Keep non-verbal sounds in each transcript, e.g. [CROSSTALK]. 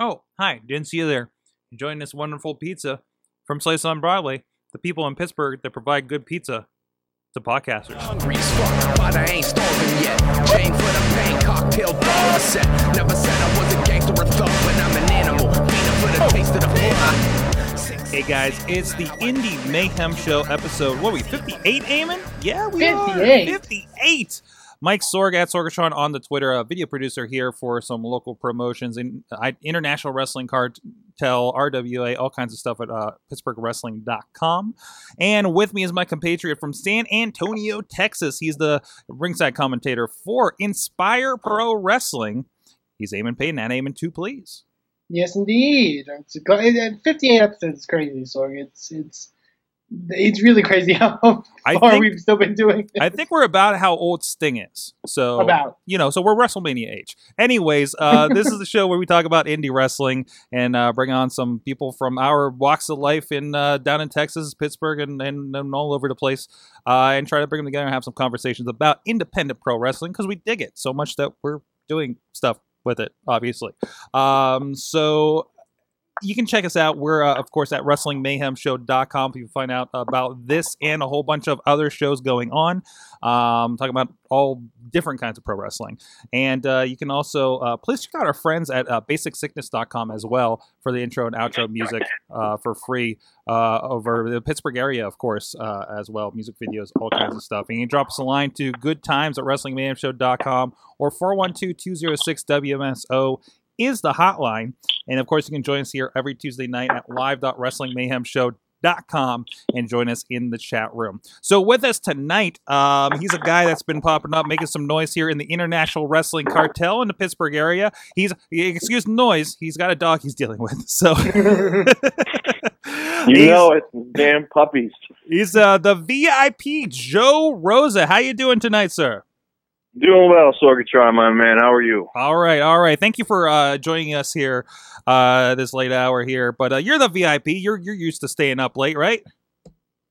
Oh, hi. Didn't see you there. Enjoying this wonderful pizza from Slice on Broadway. The people in Pittsburgh that provide good pizza to podcasters. Hungry as fuck, but I ain't starving yet. Chain for the pain, cocktail bar set. Never said I was a gangster or thug, but I'm an animal. Feeding for the taste of the fly. Hey guys, it's the Indy Mayhem Show episode. What are we, 58, Eamon? Yeah, we 58. are. 58. Mike Sorg at Sorgatron on the Twitter, a video producer here for some local promotions in uh, International Wrestling Cartel, RWA, all kinds of stuff at uh, PittsburghWrestling.com. And with me is my compatriot from San Antonio, Texas. He's the ringside commentator for Inspire Pro Wrestling. He's Eamon Paton at Eamon 2, please. Yes, indeed. It's a, 58 episodes is crazy, Sorg. It's it's it's really crazy [LAUGHS] how far think- we've still been doing. This. I think we're about how old Sting is. So About. you know, so we're WrestleMania age. Anyways, uh, [LAUGHS] this is the show where we talk about indie wrestling and uh, bring on some people from our walks of life in uh, down in Texas, Pittsburgh, and, and, and all over the place, uh, and try to bring them together and have some conversations about independent pro wrestling because we dig it so much that we're doing stuff with it, obviously. Um, so you can check us out. We're, uh, of course, at WrestlingMayhemShow.com. You can find out about this and a whole bunch of other shows going on, um, talking about all different kinds of pro wrestling. And uh, you can also uh, please check out our friends at uh, BasicSickness.com as well for the intro and outro music uh, for free uh, over the Pittsburgh area, of course, uh, as well. Music videos, all kinds of stuff. And you can drop us a line to goodtimes at WrestlingMayhemShow.com or 412 206 WMSO is the hotline. And of course, you can join us here every Tuesday night at live.wrestlingmayhemshow.com and join us in the chat room. So, with us tonight, um, he's a guy that's been popping up, making some noise here in the International Wrestling Cartel in the Pittsburgh area. He's, excuse noise, he's got a dog he's dealing with. [LAUGHS] So, You He's- know it's damn puppies. he's uh, the VIP Joe Rosa. How you doing tonight, sir? Doing well, Sorgatron, my man. How are you? All right, all right. Thank you for uh, joining us here uh, this late hour here. But uh, you're the VIP. You're you're used to staying up late, right?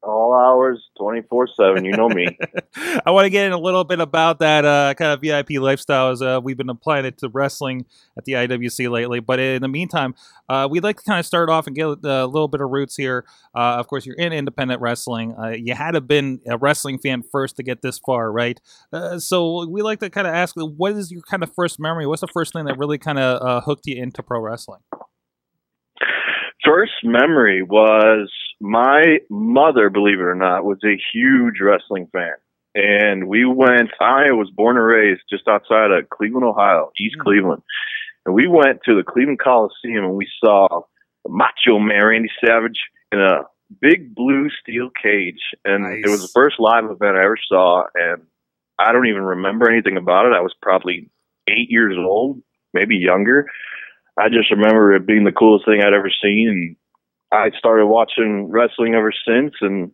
All hours, twenty four seven. You know me. [LAUGHS] I want to get in a little bit about that uh, kind of VIP lifestyle as uh, we've been applying it to wrestling at the IWC lately. But in the meantime, uh, we'd like to kind of start off and get a little bit of roots here. Uh, of course, you're in independent wrestling. Uh, you had to been a wrestling fan first to get this far, right? Uh, so we like to kind of ask, what is your kind of first memory? What's the first thing that really kind of uh, hooked you into pro wrestling? First memory was my mother, believe it or not, was a huge wrestling fan. And we went, I was born and raised just outside of Cleveland, Ohio, East Mm. Cleveland. And we went to the Cleveland Coliseum and we saw Macho Man Randy Savage in a big blue steel cage. And it was the first live event I ever saw. And I don't even remember anything about it. I was probably eight years old, maybe younger. I just remember it being the coolest thing I'd ever seen. And I started watching wrestling ever since. And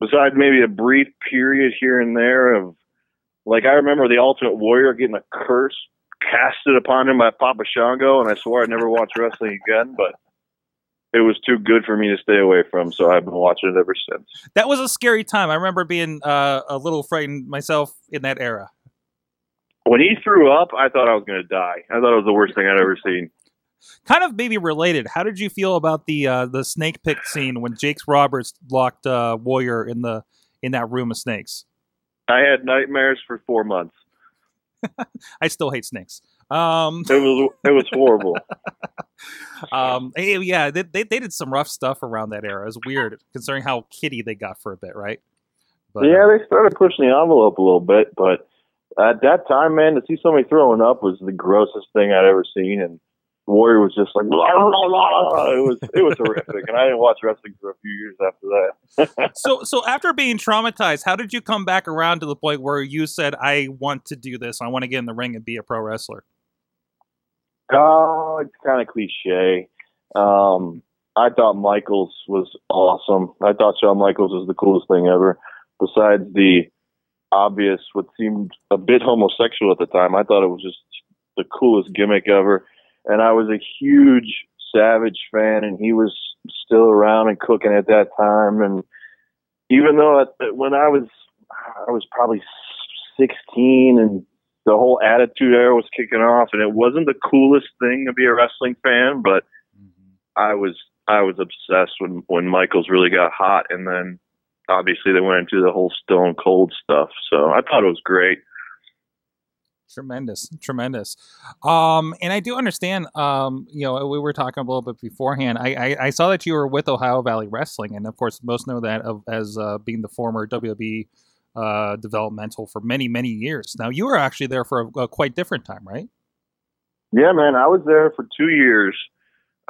besides maybe a brief period here and there of, like, I remember the Ultimate Warrior getting a curse casted upon him by Papa Shango, and I swore I'd never watch wrestling again, but it was too good for me to stay away from, so I've been watching it ever since. That was a scary time. I remember being uh, a little frightened myself in that era. When he threw up, I thought I was going to die. I thought it was the worst thing I'd ever seen. Kind of maybe related. How did you feel about the uh, the snake pick scene when Jake Roberts locked uh, Warrior in the in that room of snakes? I had nightmares for four months. [LAUGHS] I still hate snakes. Um, It was it was horrible. [LAUGHS] um, yeah, they, they they did some rough stuff around that era. It was weird considering how kitty they got for a bit, right? But, yeah, uh, they started pushing the envelope a little bit, but at that time, man, to see somebody throwing up was the grossest thing I'd ever seen, and Warrior was just like, blah, blah, blah. it was it was horrific, and I didn't watch wrestling for a few years after that. [LAUGHS] so so after being traumatized, how did you come back around to the point where you said, "I want to do this. I want to get in the ring and be a pro wrestler"? Oh, it's kind of cliche. Um, I thought Michaels was awesome. I thought Shawn Michaels was the coolest thing ever. Besides the obvious, what seemed a bit homosexual at the time, I thought it was just the coolest gimmick ever. And I was a huge Savage fan, and he was still around and cooking at that time. And even though at, when I was, I was probably 16 and the whole attitude era was kicking off and it wasn't the coolest thing to be a wrestling fan but mm-hmm. i was i was obsessed when when michaels really got hot and then obviously they went into the whole stone cold stuff so i thought it was great Tremendous, tremendous. Um, and I do understand. Um, you know, we were talking a little bit beforehand. I, I, I saw that you were with Ohio Valley Wrestling, and of course, most know that of, as uh, being the former WWE uh, developmental for many, many years. Now, you were actually there for a, a quite different time, right? Yeah, man, I was there for two years,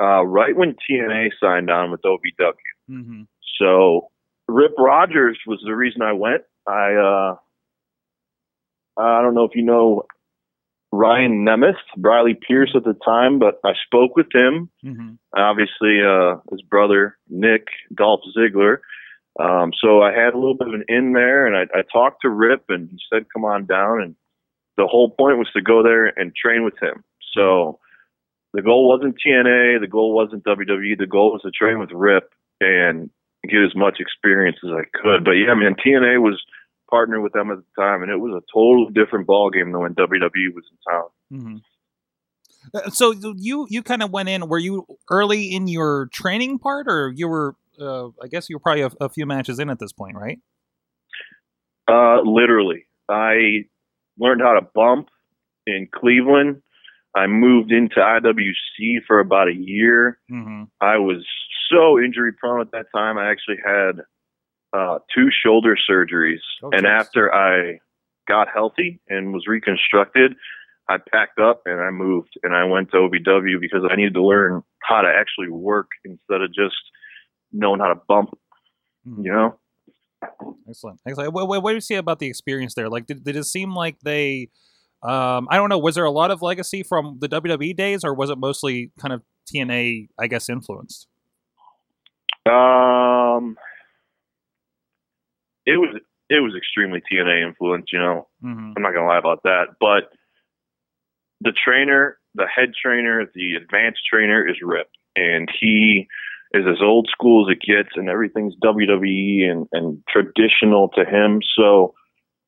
uh, right when TNA signed on with OVW. Mm-hmm. So Rip Rogers was the reason I went. I uh, I don't know if you know Ryan Nemeth, Briley Pierce at the time, but I spoke with him. Mm-hmm. Obviously, uh, his brother Nick Dolph Ziggler. Um, so I had a little bit of an in there, and I, I talked to Rip, and he said, "Come on down." And the whole point was to go there and train with him. So the goal wasn't TNA, the goal wasn't WWE, the goal was to train with Rip and get as much experience as I could. But yeah, man, TNA was partnered with them at the time, and it was a totally different ball game than when WWE was in town. Mm-hmm. Uh, so you you kind of went in. Were you early in your training part, or you were? Uh, I guess you were probably a, a, few matches in at this point, right? Uh, literally, I learned how to bump in Cleveland. I moved into IWC for about a year. Mm-hmm. I was so injury prone at that time. I actually had uh, two shoulder surgeries, Oh, and geez. after I got healthy and was reconstructed, I packed up and I moved and I went to OVW because I needed to learn how to actually work instead of just knowing how to bump. Mhm. You know? Excellent, excellent. What, what, what do you see about the experience there? Like, did, did it seem like they? Um, I don't know. Was there a lot of legacy from the WWE days, or was it mostly kind of TNA? I guess influenced. Um, it was it was extremely TNA influenced. You know, Mm-hmm. I'm not gonna lie about that. But the trainer, the head trainer, the advanced trainer is Rip, and he is as old school as it gets, and everything's WWE and and traditional to him. So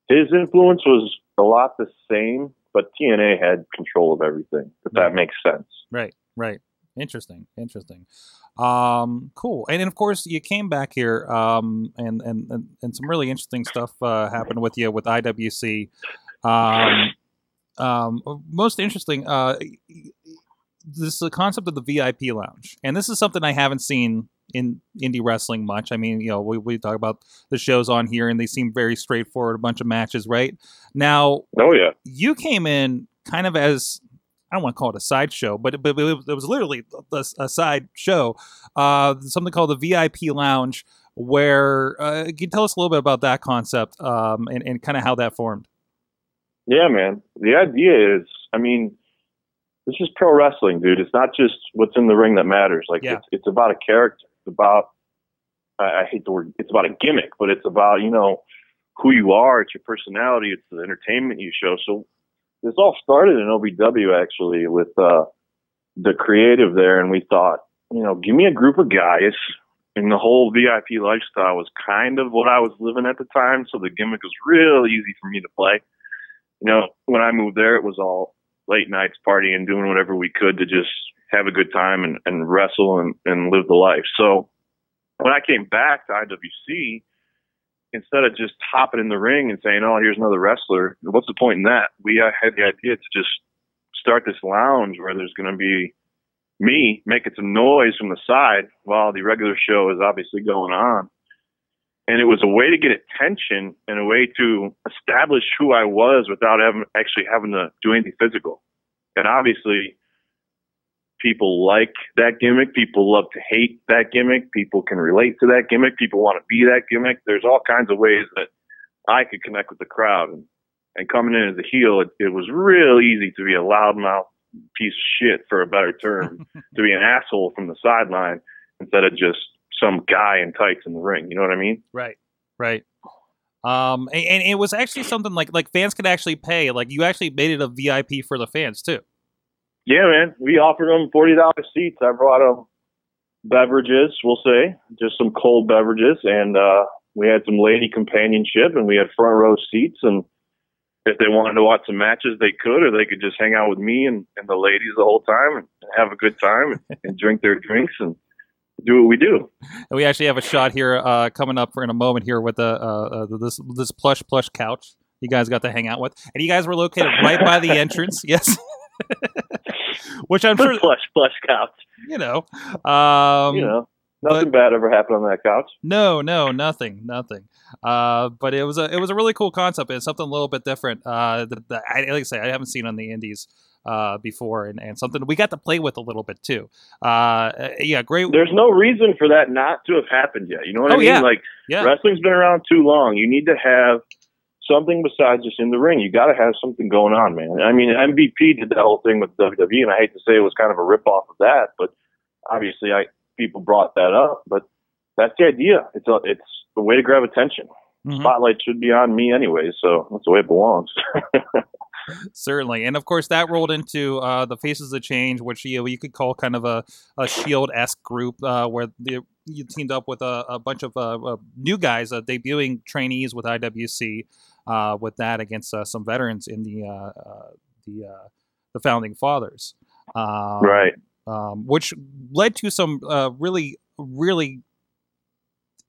his influence was a lot the same, but TNA had control of everything. If that makes sense. Right, right. Interesting, interesting. Um, cool. And of course you came back here, um, and and and, and some really interesting stuff uh, happened with you with IWC. Um, um, most interesting. Uh, this is the concept of the VIP lounge, and this is something I haven't seen in indie wrestling much. I mean, you know, we, we talk about the shows on here, and they seem very straightforward. A bunch of matches, right? Now, Oh yeah. you came in kind of as I don't want to call it a sideshow, but, but it was literally a, a side show, uh, something called the VIP Lounge, where uh, can you tell us a little bit about that concept um, and, and kind of how that formed? Yeah, man. The idea is, I mean, this is pro wrestling, dude. It's not just what's in the ring that matters. Like, Yeah. it's, it's about a character. It's about, I, I hate the word, it's about a gimmick, but it's about, you know, who you are. It's your personality. It's the entertainment you show. So this all started in OVW, actually, with uh, the creative there. And we thought, you know, give me a group of guys. And the whole VIP lifestyle was kind of what I was living at the time. So the gimmick was real easy for me to play you know, when I moved there, it was all late nights partying, doing whatever we could to just have a good time and, and wrestle and, and live the life. So when I came back to IWC, instead of just hopping in the ring and saying, "Oh, here's another wrestler," what's the point in that? We uh, had the idea to just start this lounge where there's going to be me making some noise from the side while the regular show is obviously going on and it was a way to get attention and a way to establish who I was without having actually having to do anything physical. And obviously, people like that gimmick. People love to hate that gimmick. People can relate to that gimmick. People want to be that gimmick. There's all kinds of ways that I could connect with the crowd. And, and coming in as a heel, it, it was real easy to be a loudmouth piece of shit, for a better term, [LAUGHS] to be an asshole from the sideline instead of just some guy in tights in the ring. You know what I mean? Right. Right. Um, and, and it was actually something like like fans could actually pay. Like you actually made it a VIP for the fans too. Yeah, man. We offered them forty dollars seats. I brought them beverages. We'll say just some cold beverages, and uh, we had some lady companionship, and we had front row seats. And if they wanted to watch some matches, they could, or they could just hang out with me and, and the ladies the whole time and have a good time and, and drink their drinks and do what we do. And we actually have a shot here uh, coming up for in a moment here with the uh, uh, this this plush plush couch you guys got to hang out with, and you guys were located right by the entrance. [LAUGHS] Yes. Which I'm sure, plush plush couch. you know, um, you know, nothing bad ever happened on that couch. No, no, nothing, nothing. Uh, but it was a it was a really cool concept. It's something a little bit different. Uh, that, that I, like I say, I haven't seen on the indies uh before, and, and something we got to play with a little bit too. Uh, yeah, great. There's no reason for that not to have happened yet. You know what Oh, I mean? yeah. Like Yeah, wrestling's been around too long. You need to have something besides just in the ring. You got to have something going on, man. I mean, MVP did that whole thing with WWE, and I hate to say it was kind of a rip off of that, but obviously, I people brought that up. But that's the idea. It's a it's a way to grab attention. Mhm. Spotlight should be on me anyway, so that's the way it belongs. [LAUGHS] certainly, and of course that rolled into uh, the Faces of Change, which you know, you could call kind of a, a Shield esque group, uh, where the, you teamed up with a, a bunch of uh, uh, new guys, uh, debuting trainees with IWC, uh, with that against uh, some veterans in the uh, the uh, the founding fathers, um, right. um, which led to some uh, really, really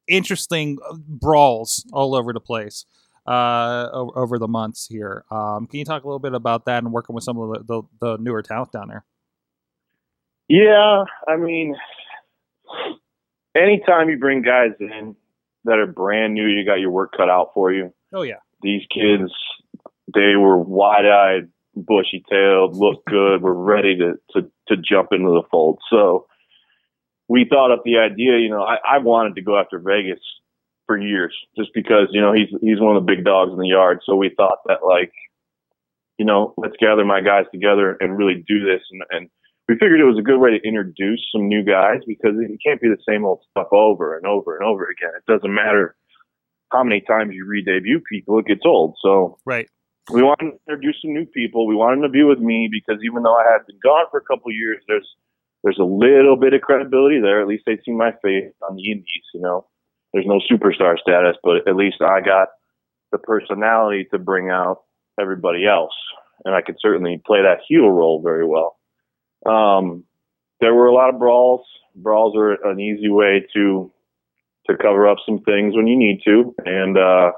interesting brawls all over the place uh, over the months here. Um, can you talk a little bit about that and working with some of the, the, the newer talent down there? Yeah, I mean, anytime you bring guys in that are brand new, you got your work cut out for you. Oh yeah, These kids, they were wide eyed, bushy tailed, looked good, were ready to, to, to jump into the fold. So we thought up the idea, you know, I, I wanted to go after Vegas for years just because, you know, he's, he's one of the big dogs in the yard. So we thought that like, you know, let's gather my guys together and really do this. And, and we figured it was a good way to introduce some new guys because it can't be the same old stuff over and over and over again. It doesn't matter how many times you re-debut people, it gets old. So right. we wanted to introduce some new people. We wanted to be with me because even though I had been gone for a couple of years, there's there's a little bit of credibility there. At least they see my face on the indies. You know, there's no superstar status, but at least I got the personality to bring out everybody else, and I could certainly play that heel role very well. Um, there were a lot of brawls. Brawls are an easy way to to cover up some things when you need to, and uh,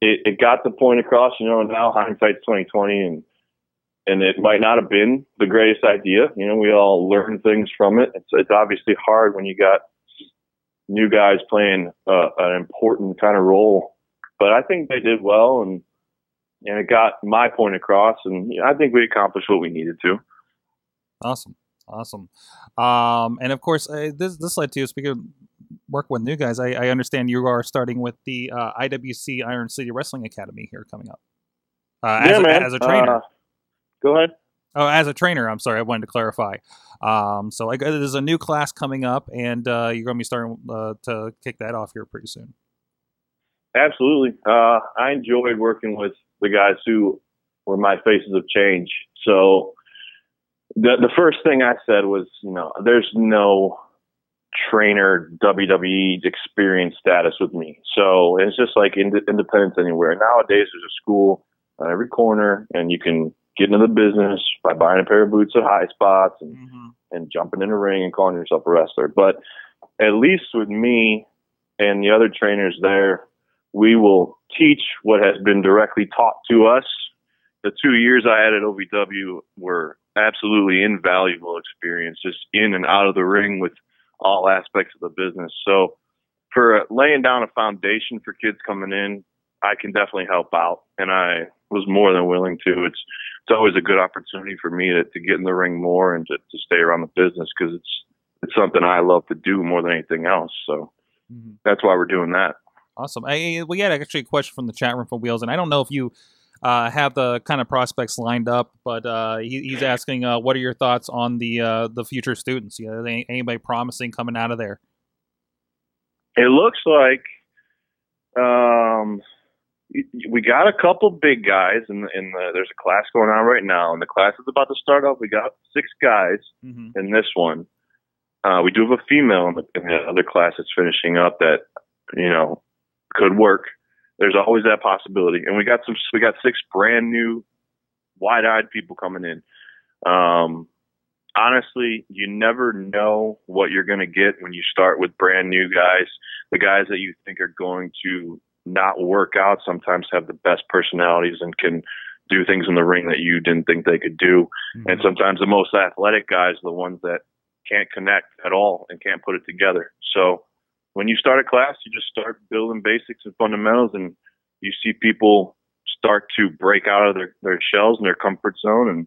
it, it got the point across. You know, now hindsight's twenty twenty, and and it might not have been the greatest idea. You know, we all learn things from it. It's it's obviously hard when you got new guys playing uh, an important kind of role, but I think they did well, and and it got my point across, and you know, I think we accomplished what we needed to. Awesome, awesome. Um, and of course, uh, this this led to speaking of work with new guys. I, I understand you are starting with the uh, IWC Iron City Wrestling Academy here coming up. Uh, as, yeah, a, man. as a trainer. Uh, go ahead. Oh, as a trainer, I'm sorry, I wanted to clarify. Um, so I, there's a new class coming up, and uh, you're going to be starting uh, to kick that off here pretty soon. Absolutely. Uh, I enjoyed working with the guys who were my faces of change. So the the first thing I said was, you know, there's no trainer WWE experience status with me. So it's just like ind- independence anywhere. Nowadays, there's a school on every corner, and you can get into the business by buying a pair of boots at Highspots and mm-hmm. and jumping in a ring and calling yourself a wrestler. But at least with me and the other trainers there, we will teach what has been directly taught to us. The two years I had at OVW were absolutely invaluable experience, just in and out of the ring with all aspects of the business. So for laying down a foundation for kids coming in, I can definitely help out, and I was more than willing to. It's it's always a good opportunity for me to, to get in the ring more and to, to stay around the business because it's it's something I love to do more than anything else. So mm-hmm. that's why we're doing that. Awesome. I, we had actually a question from the chat room for Wheels, and I don't know if you, uh, have the kind of prospects lined up, but uh, he, he's asking, uh, what are your thoughts on the uh, the future students? You know, anybody promising coming out of there? It looks like um, we got a couple big guys, in the, in the there's a class going on right now, and the class is about to start up. We got six guys hmm in this one. Uh, we do have a female in the, in the other class that's finishing up that you know could work. There's always that possibility, and we got some. We got six brand new, wide-eyed people coming in. Um, honestly, you never know what you're going to get when you start with brand new guys. The guys that you think are going to not work out sometimes have the best personalities and can do things in the ring that you didn't think they could do. And sometimes the most athletic guys are the ones that can't connect at all and can't put it together. So when you start a class, you just start building basics and fundamentals, and you see people start to break out of their, their shells and their comfort zone, and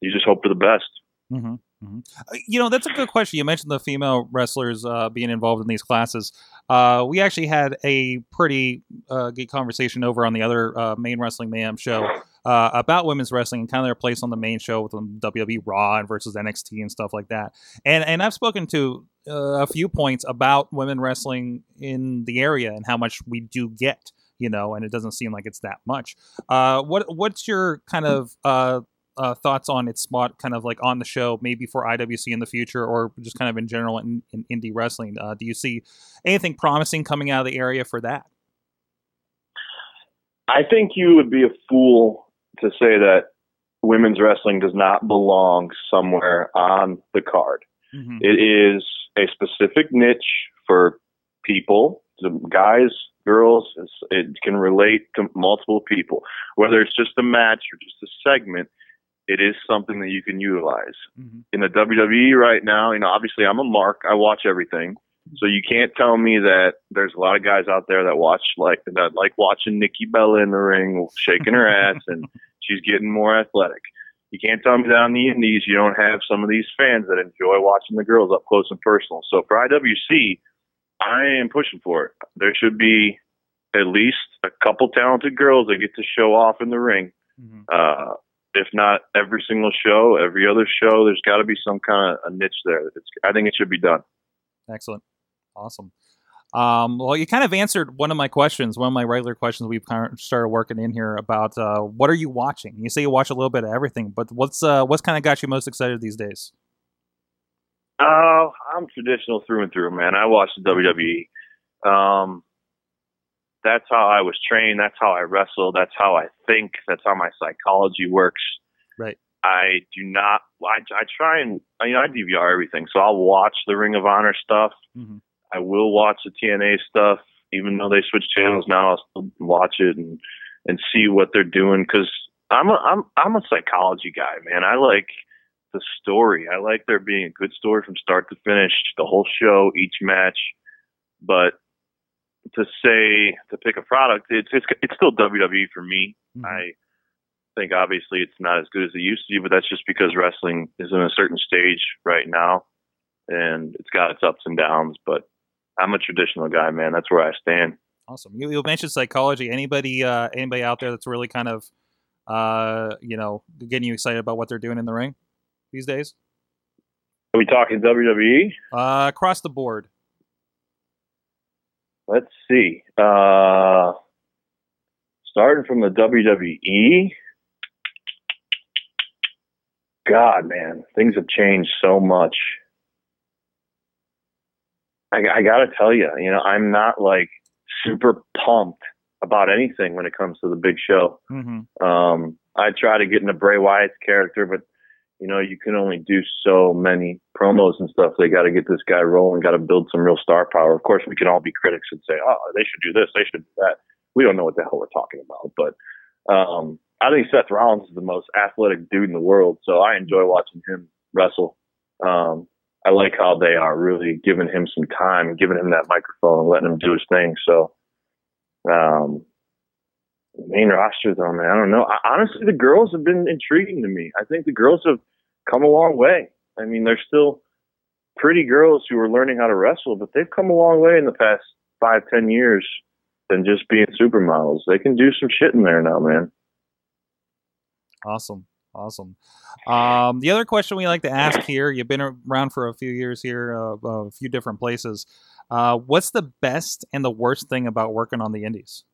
you just hope for the best. hmm hmm You know, that's a good question. You mentioned the female wrestlers uh, being involved in these classes. Uh, we actually had a pretty uh, good conversation over on the other uh, main Wrestling Mayhem show uh, about women's wrestling and kind of their place on the main show with um, WWE Raw and versus NXT and stuff like that. And and I've spoken to uh, a few points about women wrestling in the area and how much we do get. You know, and it doesn't seem like it's that much. Uh, what what's your kind of uh, uh, thoughts on its spot, kind of like on the show, maybe for IWC in the future, or just kind of in general in, in indie wrestling? Uh, do you see anything promising coming out of the area for that? I think you would be a fool to say that women's wrestling does not belong somewhere on the card. Mhm. It is a specific niche for people, the guys, girls. It's, it can relate to multiple people, whether it's just a match or just a segment. It is something that you can utilize Mhm. in the WWE right now. You know, obviously I'm a mark. I watch everything, so you can't tell me that there's a lot of guys out there that watch like that like watching Nikki Bella in the ring, shaking her ass, and she's getting more athletic. You can't tell me that on the Indies you don't have some of these fans that enjoy watching the girls up close and personal. So for IWC, I am pushing for it. There should be at least a couple talented girls that get to show off in the ring. Mhm. Uh, if not every single show, every other show, there's got to be some kind of a niche there. It's, I think it should be done. Excellent. Awesome. Um, well, you kind of answered one of my questions, one of my regular questions we've kind of started working in here about uh, what are you watching? You say you watch a little bit of everything, but what's uh, what's kind of got you most excited these days? Oh, I'm traditional through and through, man. I watch the WWE. Um, that's how I was trained. That's how I wrestle. That's how I think. That's how my psychology works. Right. I do not. I, I try and you know I DVR everything, so I'll watch the Ring of Honor stuff. Mhm. I will watch the TNA stuff, even though they switch channels now. I'll still watch it and and see what they're doing because I'm a I'm I'm a psychology guy, man. I like the story. I like there being a good story from start to finish, the whole show, each match. But to say to pick a product, it's it's it's still WWE for me. Mhm. I think obviously it's not as good as it used to be, but that's just because wrestling is in a certain stage right now, and it's got its ups and downs. But I'm a traditional guy, man. That's where I stand. Awesome. You, you mentioned psychology. Anybody uh, anybody out there that's really kind of uh, you know getting you excited about what they're doing in the ring these days? Are we talking WWE? Uh, across the board. Let's see. Uh, starting from the WWE. God, man, things have changed so much. I, I got to tell you, you know, I'm not like super pumped about anything when it comes to the big show. Mm-hmm. Um, I try to get into Bray Wyatt's character, but you know, you can only do so many promos and stuff. They got to get this guy rolling, got to build some real star power. Of course, we can all be critics and say, oh, they should do this, they should do that. We don't know what the hell we're talking about, but um, I think Seth Rollins is the most athletic dude in the world, so I enjoy watching him wrestle. Um, I like how they are really giving him some time giving him that microphone and letting him do his thing. So, um, main roster though, man, I don't know. I, honestly, the girls have been intriguing to me. I think the girls have come a long way. I mean, they're still pretty girls who are learning how to wrestle, but they've come a long way in the past five, ten years than just being supermodels. They can do some shit in there now, man. Awesome. Awesome. Um, the other question we like to ask here, you've been around for a few years here, uh, a few different places. Uh, what's the best and the worst thing about working on the Indies?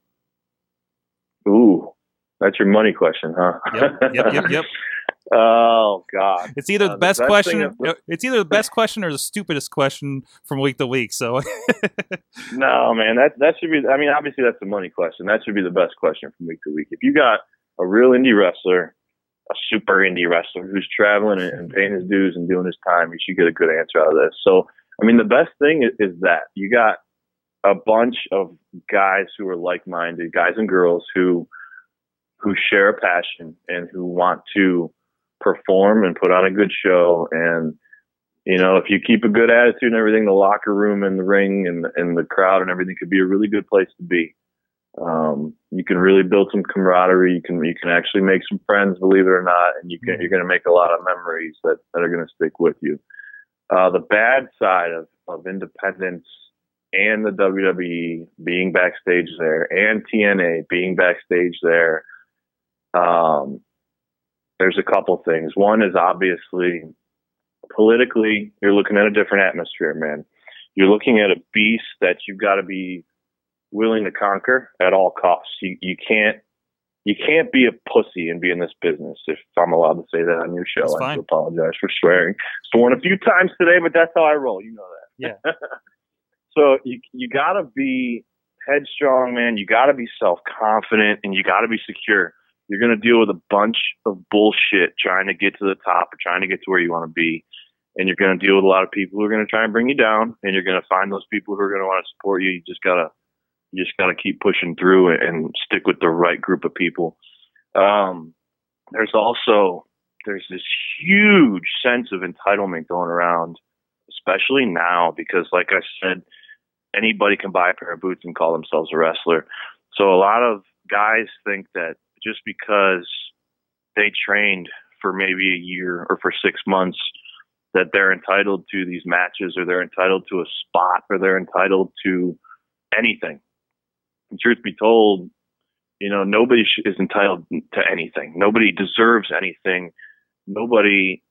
Ooh, that's your money question, huh? Yep, yep, yep, yep. [LAUGHS] oh God, It's either Uh, the the best best question. of- It's either the best question or the stupidest question from week to week. So, [LAUGHS] no, man, that that should be. I mean, obviously that's the money question. That should be the best question from week to week. If you got a real indie wrestler, a super indie wrestler who's traveling and, paying his dues and doing his time, you should get a good answer out of this. So, I mean, the best thing is, is that you got a bunch of guys who are like-minded, guys and girls who who share a passion and who want to perform and put on a good show and you know, if you keep a good attitude and everything, the locker room and the ring and and the crowd and everything could be a really good place to be. Um, you can really build some camaraderie. You can you can actually make some friends, believe it or not, and you can you're going to make a lot of memories that that are going to stick with you. Uh, the bad side of of independence and the WWE being backstage there and TNA being backstage there. Um, there's a couple things. One is obviously politically, you're looking at a different atmosphere, man. You're looking at a beast that you've got to be willing to conquer at all costs. You you can't you can't be a pussy and be in this business. If I'm allowed to say that on your show, I do apologize for swearing. Sworn a few times today, but that's how I roll. You know that. Yeah. [LAUGHS] so you you got to be headstrong, man. You got to be self confident, and you got to be secure. You're going to deal with a bunch of bullshit trying to get to the top or trying to get to where you want to be. And you're going to deal with a lot of people who are going to try and bring you down. And you're going to find those people who are going to want to support you. You just got to, you just got to keep pushing through and, stick with the right group of people. Um, there's also, there's this huge sense of entitlement going around, especially now, because like I said, anybody can buy a pair of boots and call themselves a wrestler. So a lot of guys think that just because they trained for maybe a year or for six months, that they're entitled to these matches or they're entitled to a spot or they're entitled to anything. And truth be told, you know, nobody is entitled to anything. Nobody deserves anything. Nobody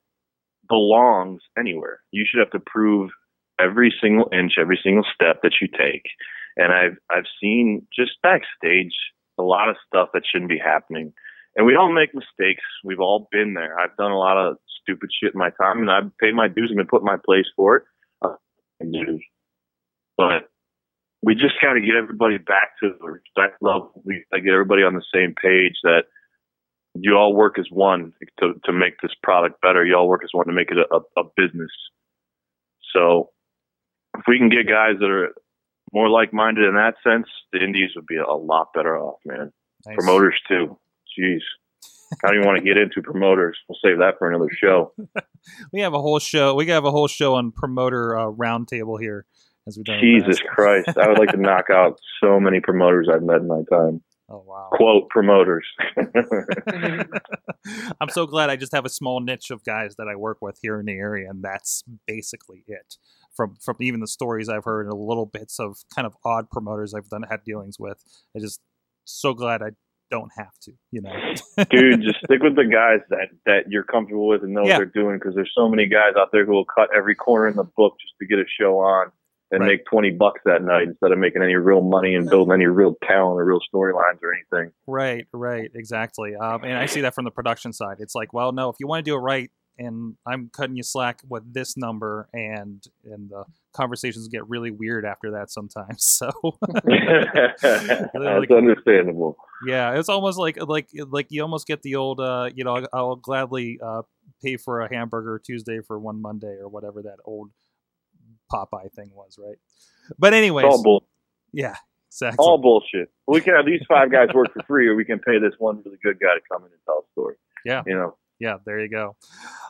belongs anywhere. You should have to prove every single inch, every single step that you take. And I've I've seen just backstage a lot of stuff that shouldn't be happening. And we all make mistakes. We've all been there. I've done a lot of stupid shit in my time, and I've paid my dues and been put in my place for it. Uh. But we just got to get everybody back to the respect level. We got to get everybody on the same page that you all work as one to to make this product better. You all work as one to make it a, a, business. So if we can get guys that are more like-minded in that sense, the Indies would be a lot better off, man. Nice. Promoters too. Jeez, I don't even want to get into promoters. We'll save that for another show. [LAUGHS] we have a whole show. We have a whole show on promoter uh, roundtable here. As we've done Jesus past. Christ, I would like to [LAUGHS] knock out so many promoters I've met in my time. Oh wow. Quote promoters. [LAUGHS] [LAUGHS] I'm so glad I just have a small niche of guys that I work with here in the area, and that's basically it. From from even the stories I've heard and the little bits of kind of odd promoters I've done had dealings with, I just so glad I don't have to, you know. Dude, just stick with the guys that that you're comfortable with and know Yeah. what they're doing because there's so many guys out there who will cut every corner in the book just to get a show on and Right. make 20 bucks that night instead of making any real money and building any real talent or real storylines or anything. Right, right, exactly. Um, and I see that from the production side. It's like, well, no, if you want to do it right, and I'm cutting you slack with this number, and and the conversations get really weird after that sometimes. [LAUGHS] So [LAUGHS] That's understandable. yeah, it's almost like like like you almost get the old, uh, you know, I'll, I'll gladly uh, pay for a hamburger Tuesday for one Monday or whatever that old Popeye thing was, right? But anyways, all bull. yeah, exactly. All bullshit. We can have these five guys work for free, or we can pay this one really good guy to come in and tell a story. Yeah. You know, Yeah, there you go.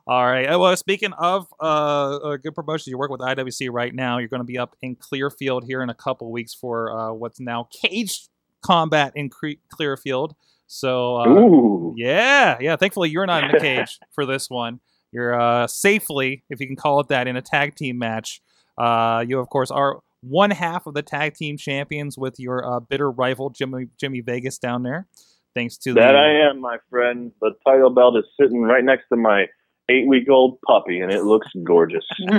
All right. Uh, Well, speaking of uh, uh, good promotions, you work with IWC right now. You're going to be up in Clearfield here in a couple weeks for uh, what's now Cage Combat in Clearfield. So, uh, yeah, yeah. Thankfully, you're not in the [LAUGHS] cage for this one. You're uh, safely, if you can call it that, in a tag team match. Uh, you, of course, are one half of the tag team champions with your uh, bitter rival Jimmy Jimmy Vegas down there. thanks to That the, I am, my friend. The title belt is sitting right next to my eight-week-old puppy, and it looks gorgeous. [LAUGHS]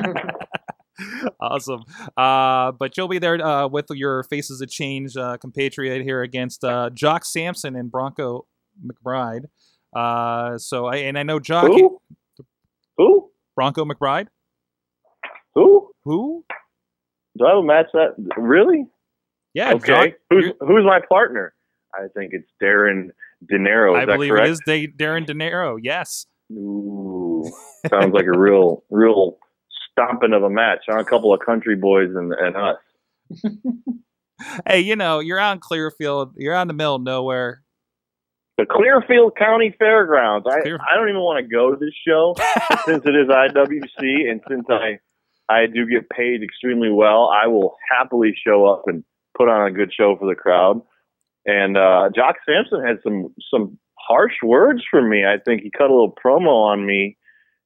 [LAUGHS] awesome. Uh, but you'll be there uh, with your Faces of Change uh, compatriot here against uh, Jock Sampson and Bronco McBride. Uh, so I and I know Jock Who? Who? Bronco McBride. Who? Who? Do I have a match that? Really? Yeah, okay. Jock. who's who's my partner? I think it's Darren De Niro. I believe correct? it is Da- Darren De Niro. Yes. Ooh, sounds like a real, [LAUGHS] real stomping of a match. On a couple of country boys and, and us. [LAUGHS] Hey, you know you're on Clearfield. You're on the middle of nowhere. The Clearfield County Fairgrounds. I Clear- I don't even want to go to this show [LAUGHS] since it is IWC, and since I I do get paid extremely well, I will happily show up and put on a good show for the crowd. And uh, Jock Sampson had some some harsh words for me. I think he cut a little promo on me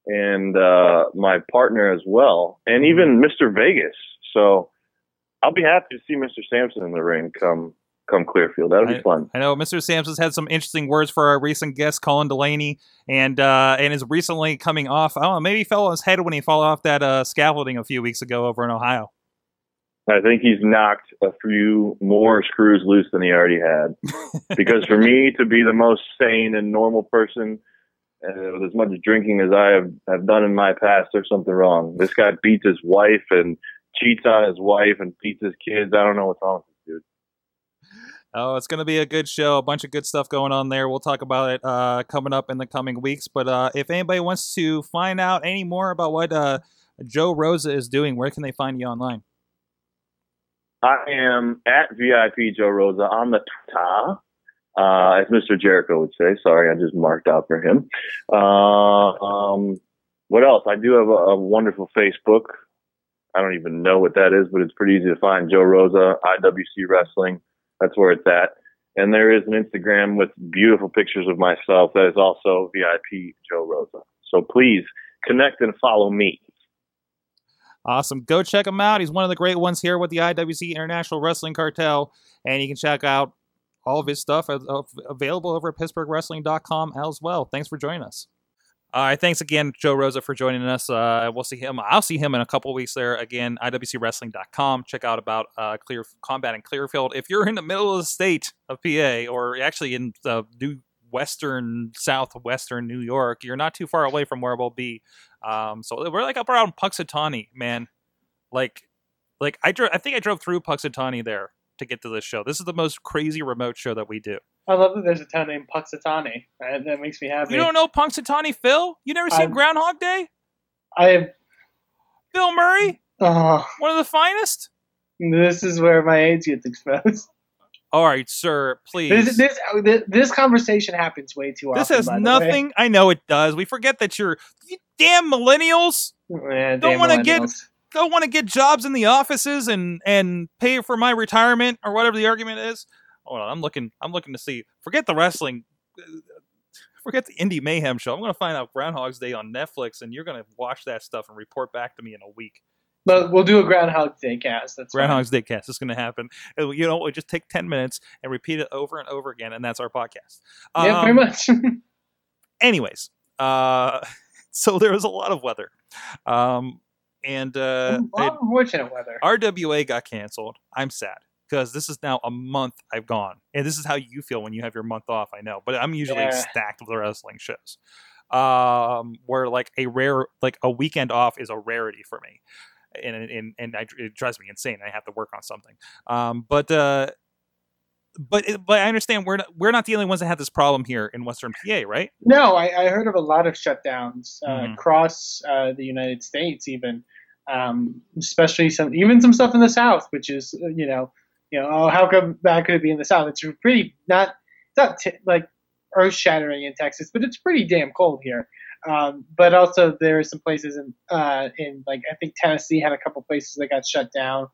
and uh, my partner as well, and even Mr. Vegas. So I'll be happy to see Mr. Sampson in the ring come come Clearfield. That'll be fun. I know Mr. Sampson's had some interesting words for our recent guest, Colin Delaney, and uh, and is recently coming off. I don't know, maybe he fell on his head when he fell off that uh, scaffolding a few weeks ago over in Ohio. I think he's knocked a few more screws loose than he already had. [LAUGHS] because for me to be the most sane and normal person, uh, with as much drinking as I have, have done in my past, there's something wrong. This guy beats his wife and cheats on his wife and beats his kids. I don't know what's wrong with. Oh, it's going to be a good show. A bunch of good stuff going on there. We'll talk about it uh, coming up in the coming weeks. But uh, if anybody wants to find out any more about what uh, Joe Rosa is doing, where can they find you online? I am at VIP Joe Rosa on the Twitter, uh, as Mr. Jericho would say. Sorry, I just marked out for him. Uh, um, what else? I do have a, a wonderful Facebook. I don't even know what that is, but it's pretty easy to find. Joe Rosa, IWC Wrestling. That's where it's at. And there is an Instagram with beautiful pictures of myself that is also VIP Joe Rosa. So please connect and follow me. Awesome. Go check him out. He's one of the great ones here with the IWC International Wrestling Cartel. And you can check out all of his stuff available over at PittsburghWrestling.com as well. Thanks for joining us. All right. Thanks again, Joe Rosa, for joining us. Uh, we'll see him. I'll see him in a couple weeks there. Again, IWCWrestling.com. Check out about uh, Clear Combat in Clearfield. If you're in the middle of the state of PA or actually in the new western, southwestern New York, you're not too far away from where we'll be. Um, so we're like up around Punxsutawney, man. Like, like I drove. I think I drove through Punxsutawney there to get to this show. This is the most crazy remote show that we do. I love that there's a town named Punxsutawney. That, that makes me happy. You don't know Punxsutawney Phil? You never seen I'm- Groundhog Day? I have. Bill Murray, Oh, one of the finest. this is where my age gets exposed. All right, sir, please. This, this this conversation happens way too often. This has by the way. nothing. I know it does. We forget that you're you damn millennials. Yeah, Don't wanna get- Don't want to get jobs in the offices and and pay for my retirement or whatever the argument is. Hold on, I'm looking. I'm looking to see. Forget the wrestling. Forget the indie mayhem show. I'm going to find out Groundhog's Day on Netflix, and you're going to watch that stuff and report back to me in a week. But we'll do a Groundhog Day cast. That's fine. Groundhog's Day cast is going to happen. You know, we just take ten minutes and repeat it over and over again, and that's our podcast. Yeah, Um, pretty much. [LAUGHS] anyways, uh, [LAUGHS] so there was a lot of weather, um, and uh, unfortunate weather. RWA got canceled. I'm sad because this is now a month I've gone, and this is how you feel when you have your month off. I know, but I'm usually Yeah. stacked with wrestling shows. Um, where like a rare, like a weekend off is a rarity for me, and and and I, it drives me insane. I have to work on something. Um, but uh, but it, but I understand we're not, we're not the only ones that have this problem here in Western PA, right? No, I, I heard of a lot of shutdowns uh, Mhm. across uh, the United States, even um, especially some even some stuff in the South, which is uh, you know you know oh how come bad could it be in the South? It's pretty not it's not t- like earth shattering in Texas, but it's pretty damn cold here. Um, but also there are some places in uh, in like I think Tennessee had a couple places that got shut down.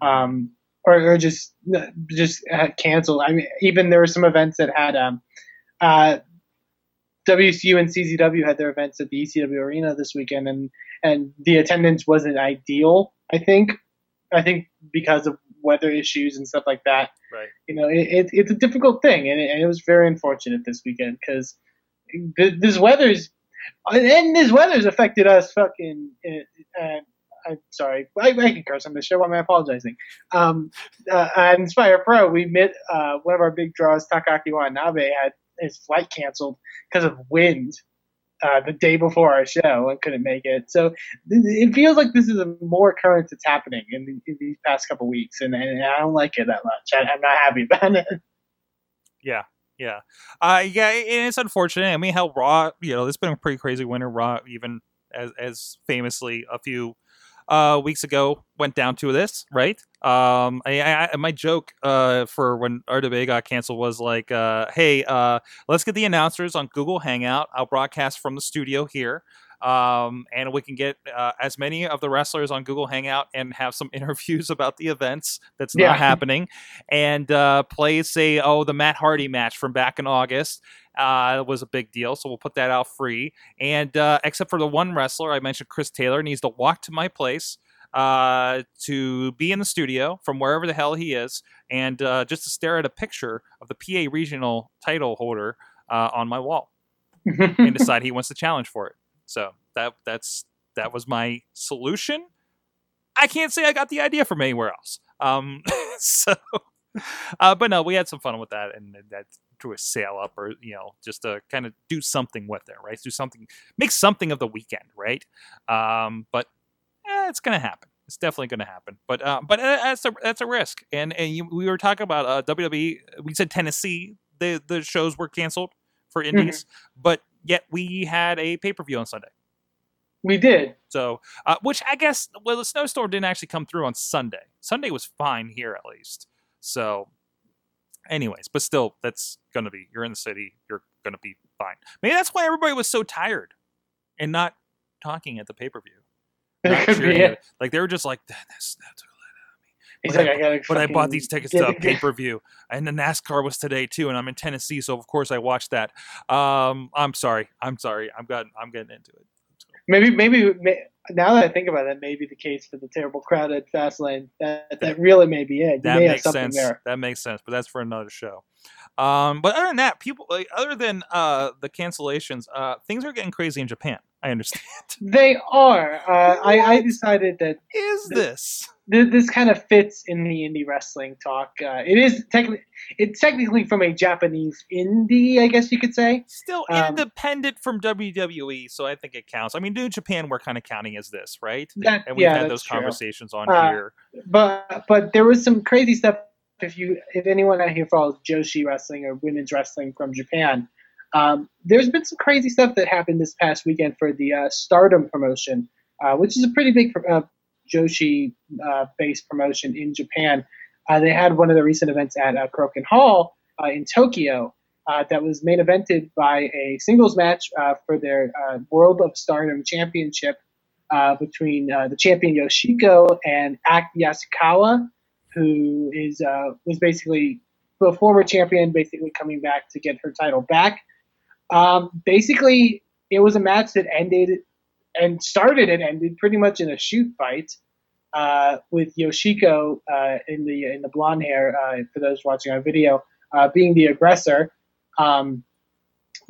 Um, or, or just just canceled. I mean, even there were some events that had um, uh, WCU and CZW had their events at the ECW Arena this weekend, and and the attendance wasn't ideal. I think, I think because of weather issues and stuff like that. Right. You know, it, it, it's a difficult thing, and it, and it was very unfortunate this weekend because this weather's and this weather's affected us fucking. Uh, I'm sorry, I, I can curse on this show. Why am I apologizing? Um, uh, at Inspire Pro, we met uh, one of our big draws, Takaki Watanabe, had his flight canceled because of wind uh, the day before our show and couldn't make it. So it feels like this is a more occurrence that's happening in, the, in these past couple weeks, and, and, I don't like it that much. I, I'm not happy about [LAUGHS] it. Yeah, yeah, uh, yeah. And it's unfortunate. I mean, how Raw, you know, it's been a pretty crazy winter. Raw, even as as famously a few uh, weeks ago went down to this, right? Um, I, I, my joke uh, for when our debate got canceled was like, uh, "Hey, uh, let's get the announcers on Google Hangout. I'll broadcast from the studio here." Um, and we can get uh, as many of the wrestlers on Google Hangout and have some [LAUGHS] interviews about the events that's Yeah. not happening, and uh, play say, oh, the Matt Hardy match from back in August uh, was a big deal, so we'll put that out free. And uh, except for the one wrestler I mentioned, Chris Taylor needs to walk to my place uh, to be in the studio from wherever the hell he is, and uh, just to stare at a picture of the PA regional title holder uh, on my wall [LAUGHS] and decide he wants to challenge for it. So that that's that was my solution. I can't say I got the idea from anywhere else. Um, [LAUGHS] so, uh, but no, we had some fun with that, and that drew a sale up, or you know, just to kind of do something with it, right? Do something, make something of the weekend, right? Um, but eh, it's gonna happen. It's definitely going to happen, but uh, but uh, that's a that's a risk. And and you, we were talking about uh, WWE. We said Tennessee. The the shows were canceled for indies, but yet we had a pay per view on Sunday. we did. So, uh, which I guess, well, the snowstorm didn't actually come through on Sunday. Sunday was fine here at least. So, anyways, but still, that's going to be, you're in the city, you're going to be fine. Maybe that's why everybody was so tired and not talking at the pay per view. That could be it. Like, they were just like, that, that's, that's He's But like, I- I but I bought these tickets to a [LAUGHS] pay per view, and the NASCAR was today too, and I'm in Tennessee, so of course I watched that. Um, I'm sorry, I'm sorry, I'm got, I'm getting into it. Maybe, maybe may- now that I think about it, that may be the case for the terrible crowd at Fastlane. That that really may be it. You that makes sense. there. That makes sense, but that's for another show. Um, but other than that, people, like, other than uh, the cancellations, uh, things are getting crazy in Japan. I understand. [LAUGHS] They are. Uh, I, I decided that Is this? th- this kind of fits in the indie wrestling talk. Uh, it is technically, it's technically from a Japanese indie, I guess you could say. Still Um, independent from WWE, so I think it counts. I mean, New Japan, we're kind of counting as this, right? That- and we've yeah, had those true. conversations on Uh, here. But but there was some crazy stuff. If you if anyone out here follows Joshi wrestling or women's wrestling from Japan, um, there's been some crazy stuff that happened this past weekend for the uh, Stardom promotion, uh, which is a pretty big uh, Joshi uh, promotion in Japan. Uh, they had one of the recent events at uh, Korakuen Hall uh, in Tokyo that was main evented by a singles match for their World of Stardom Championship between the champion Yoshiko and Act Yasukawa, who is uh, was basically the former champion, basically coming back to get her title back. Um, basically, it was a match that ended and started and ended pretty much in a shoot fight uh, with Yoshiko uh, in the in the blonde hair. Uh, for those watching our video, uh, being the aggressor. Um,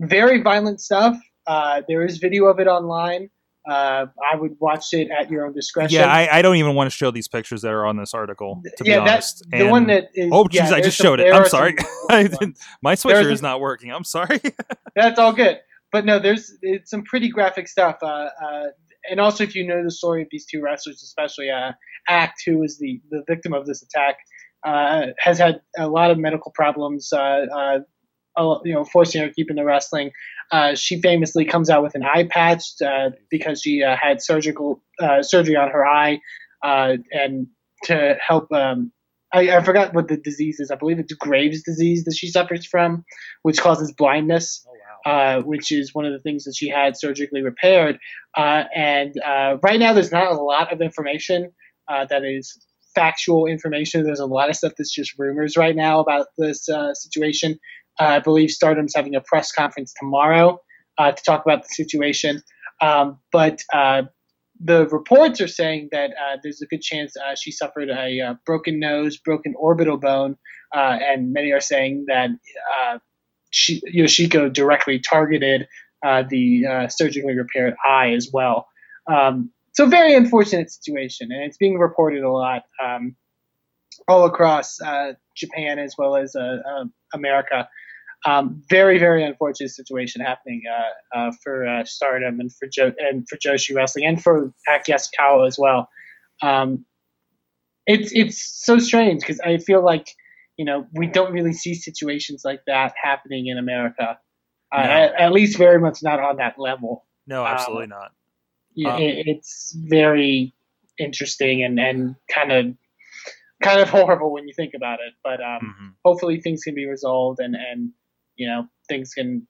very violent stuff. Uh, there is video of it online. Uh, I would watch it at your own discretion. Yeah, I, I don't even want to show these pictures that are on this article. To yeah, be honest. the And- one that is. Oh, yeah, jeez, I just some- showed it. I'm sorry. violent [LAUGHS] I ones. didn't, my switcher is not working. I'm sorry. [LAUGHS] That's all good. But no, there's it's some pretty graphic stuff. Uh, uh, and also, if you know the story of these two wrestlers, especially uh, Act, who is the, the victim of this attack, uh, has had a lot of medical problems. You know, forcing her to keep in the wrestling. Uh, she famously comes out with an eye patch uh, because she uh, had surgical uh, surgery on her eye, uh, and to help. Um, I, I forgot what the disease is. I believe it's Graves' disease that she suffers from, which causes blindness uh, which is one of the things that she had surgically repaired. Uh, and uh, right now, there's not a lot of information uh, that is factual information. There's a lot of stuff that's just rumors right now about this uh, situation. Uh, I believe Stardom's having a press conference tomorrow uh, to talk about the situation. Um, but uh, the reports are saying that uh, there's a good chance uh, she suffered a uh, broken nose, broken orbital bone, and many are saying that she, Yoshiko directly targeted the surgically repaired eye as well. Um, so very unfortunate situation, and it's being reported a lot um, all across Japan as well as America. Um, very very unfortunate situation happening uh, uh, for uh, Stardom and for jo- and for Joshi Wrestling and for Act Yasukawa as well. Um, it's it's so strange because I feel like you know we don't really see situations like that happening in America. Uh, No. at, at least very much not on that level. No, absolutely not. Yeah, Um, it, it's very interesting and, and kind of kind [LAUGHS] of horrible when you think about it. But um, Mhm. hopefully things can be resolved and, and you know things can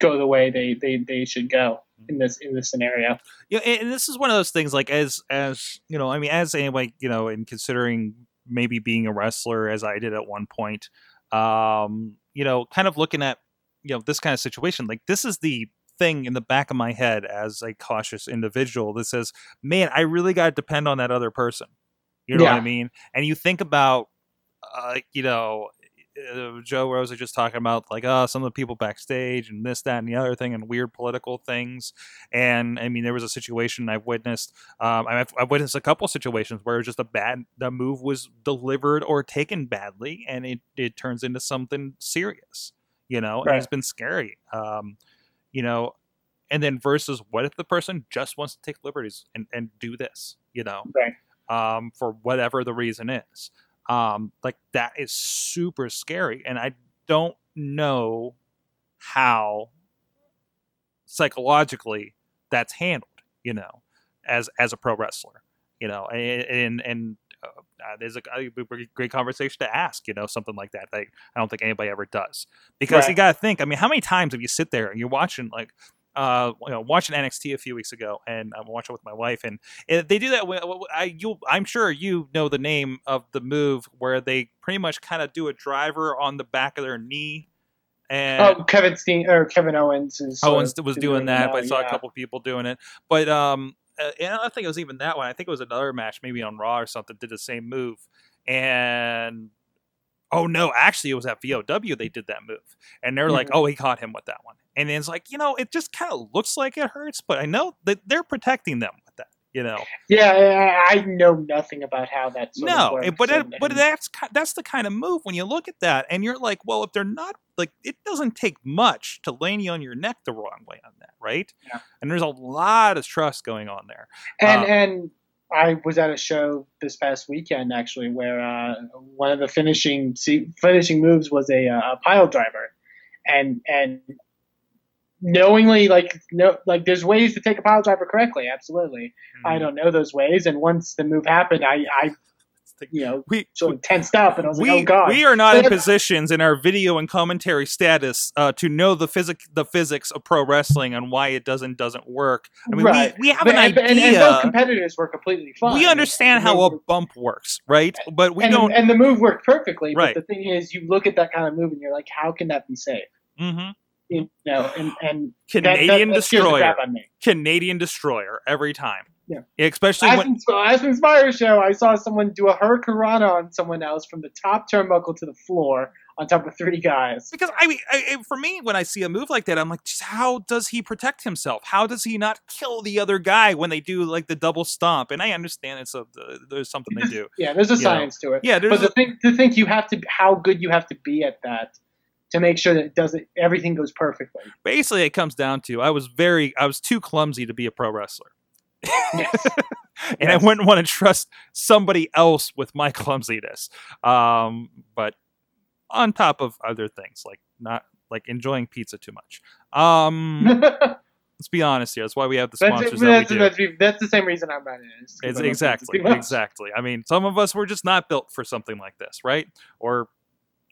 go the way they, they, they should go in this in this scenario. Yeah, and this is one of those things. Like as as you know, I mean, as anybody you know, in considering maybe being a wrestler, as I did at one point, um, you know, kind of looking at you know this kind of situation. Like this is the thing in the back of my head as a cautious individual that says, "Man, I really got to depend on that other person." You know what I mean? And you think about, uh, you know, uh, Joe Rosa was just talking about like, oh, some of the people backstage and this, that, and the other thing, and weird political things. And I mean, there was a situation I've witnessed. Um, I've, I've witnessed a couple situations where it was just a bad, the move was delivered or taken badly, and it it turns into something serious. You know, and it's Right. been scary. Um, you know, and then versus what if the person just wants to take liberties and and do this? You know, Right. um, for whatever the reason is. Um, like that is super scary, and I don't know how psychologically that's handled. You know, as as a pro wrestler, you know, and and, and uh, uh, there's a, a great conversation to ask. You know, something like that. Like, I don't think anybody ever does because you got to think. I mean, how many times have you sit there and you're watching like uh, you know, watching NXT a few weeks ago, and I'm watching with my wife, and it, they do that. I, you, I'm sure you know the name of the move where they pretty much kind of do a driver on the back of their knee, and Oh, Kevin Steen or Kevin Owens is Owens was doing that, but I now, saw a couple people doing it. But um, uh, and I don't think it was even that one. I think it was another match, maybe on Raw or something, did the same move. And oh no, actually, it was at VOW they did that move, and they're like, Mhm. oh, he caught him with that one. And it's like, you know, it just kind of looks like it hurts, but I know that they're protecting them with that. You know, Yeah, I, know nothing about how that. No, of works it- but and- but that's that's the kind of move when you look at that, and you're like, well, if they're not like, it doesn't take much to land you on your neck the wrong way on that, right? Yeah. And there's a lot of trust going on there. And Um, and I was at a show this past weekend actually where uh, one of the finishing se- finishing moves was a, uh, a pile driver, and and knowingly like no like there's ways to take a pile driver correctly. Absolutely, Mm. I don't know those ways, and once the move happened, I I you know We sort of tensed up, and I was we, like, oh god, we are not in [LAUGHS] positions in our video and commentary status uh, to know the physic the physics of pro wrestling and why it doesn't doesn't work. I mean, right. we, we have But- an and, idea. and, and both competitors were completely fine. we understand how a bump works, right? But we and, don't. and the move worked perfectly. Right. But the thing is, you look at that kind of move and you're like, how can that be safe? Mhm. You know, and and Canadian that, that, that destroyer. Canadian destroyer every time. Yeah. especially As when in, as in show, I saw someone do a hurricane on someone else from the top turnbuckle to the floor on top of three guys. because I mean, I, for me, when I see a move like that, I'm like, how does he protect himself? How does he not kill the other guy when they do like the double stomp? And I understand it's a there's something they do. [LAUGHS] Yeah, there's a You know. science to it. Yeah, there's but the thing to think you have to how good you have to be at that to make sure that it doesn't everything goes perfectly. basically it comes down to I was very I was too clumsy to be a pro wrestler. Yes. [LAUGHS] and I wouldn't want to trust somebody else with my [LAUGHS] clumsiness. Um, but on top of other things like not like enjoying pizza too much. Um, [LAUGHS] let's be honest here. That's why we have the sponsors that's, that we do. that's, the same reason I'm not in it. It's exactly, think it's too much. exactly. I mean, some of us were just not built for something like this, right? Or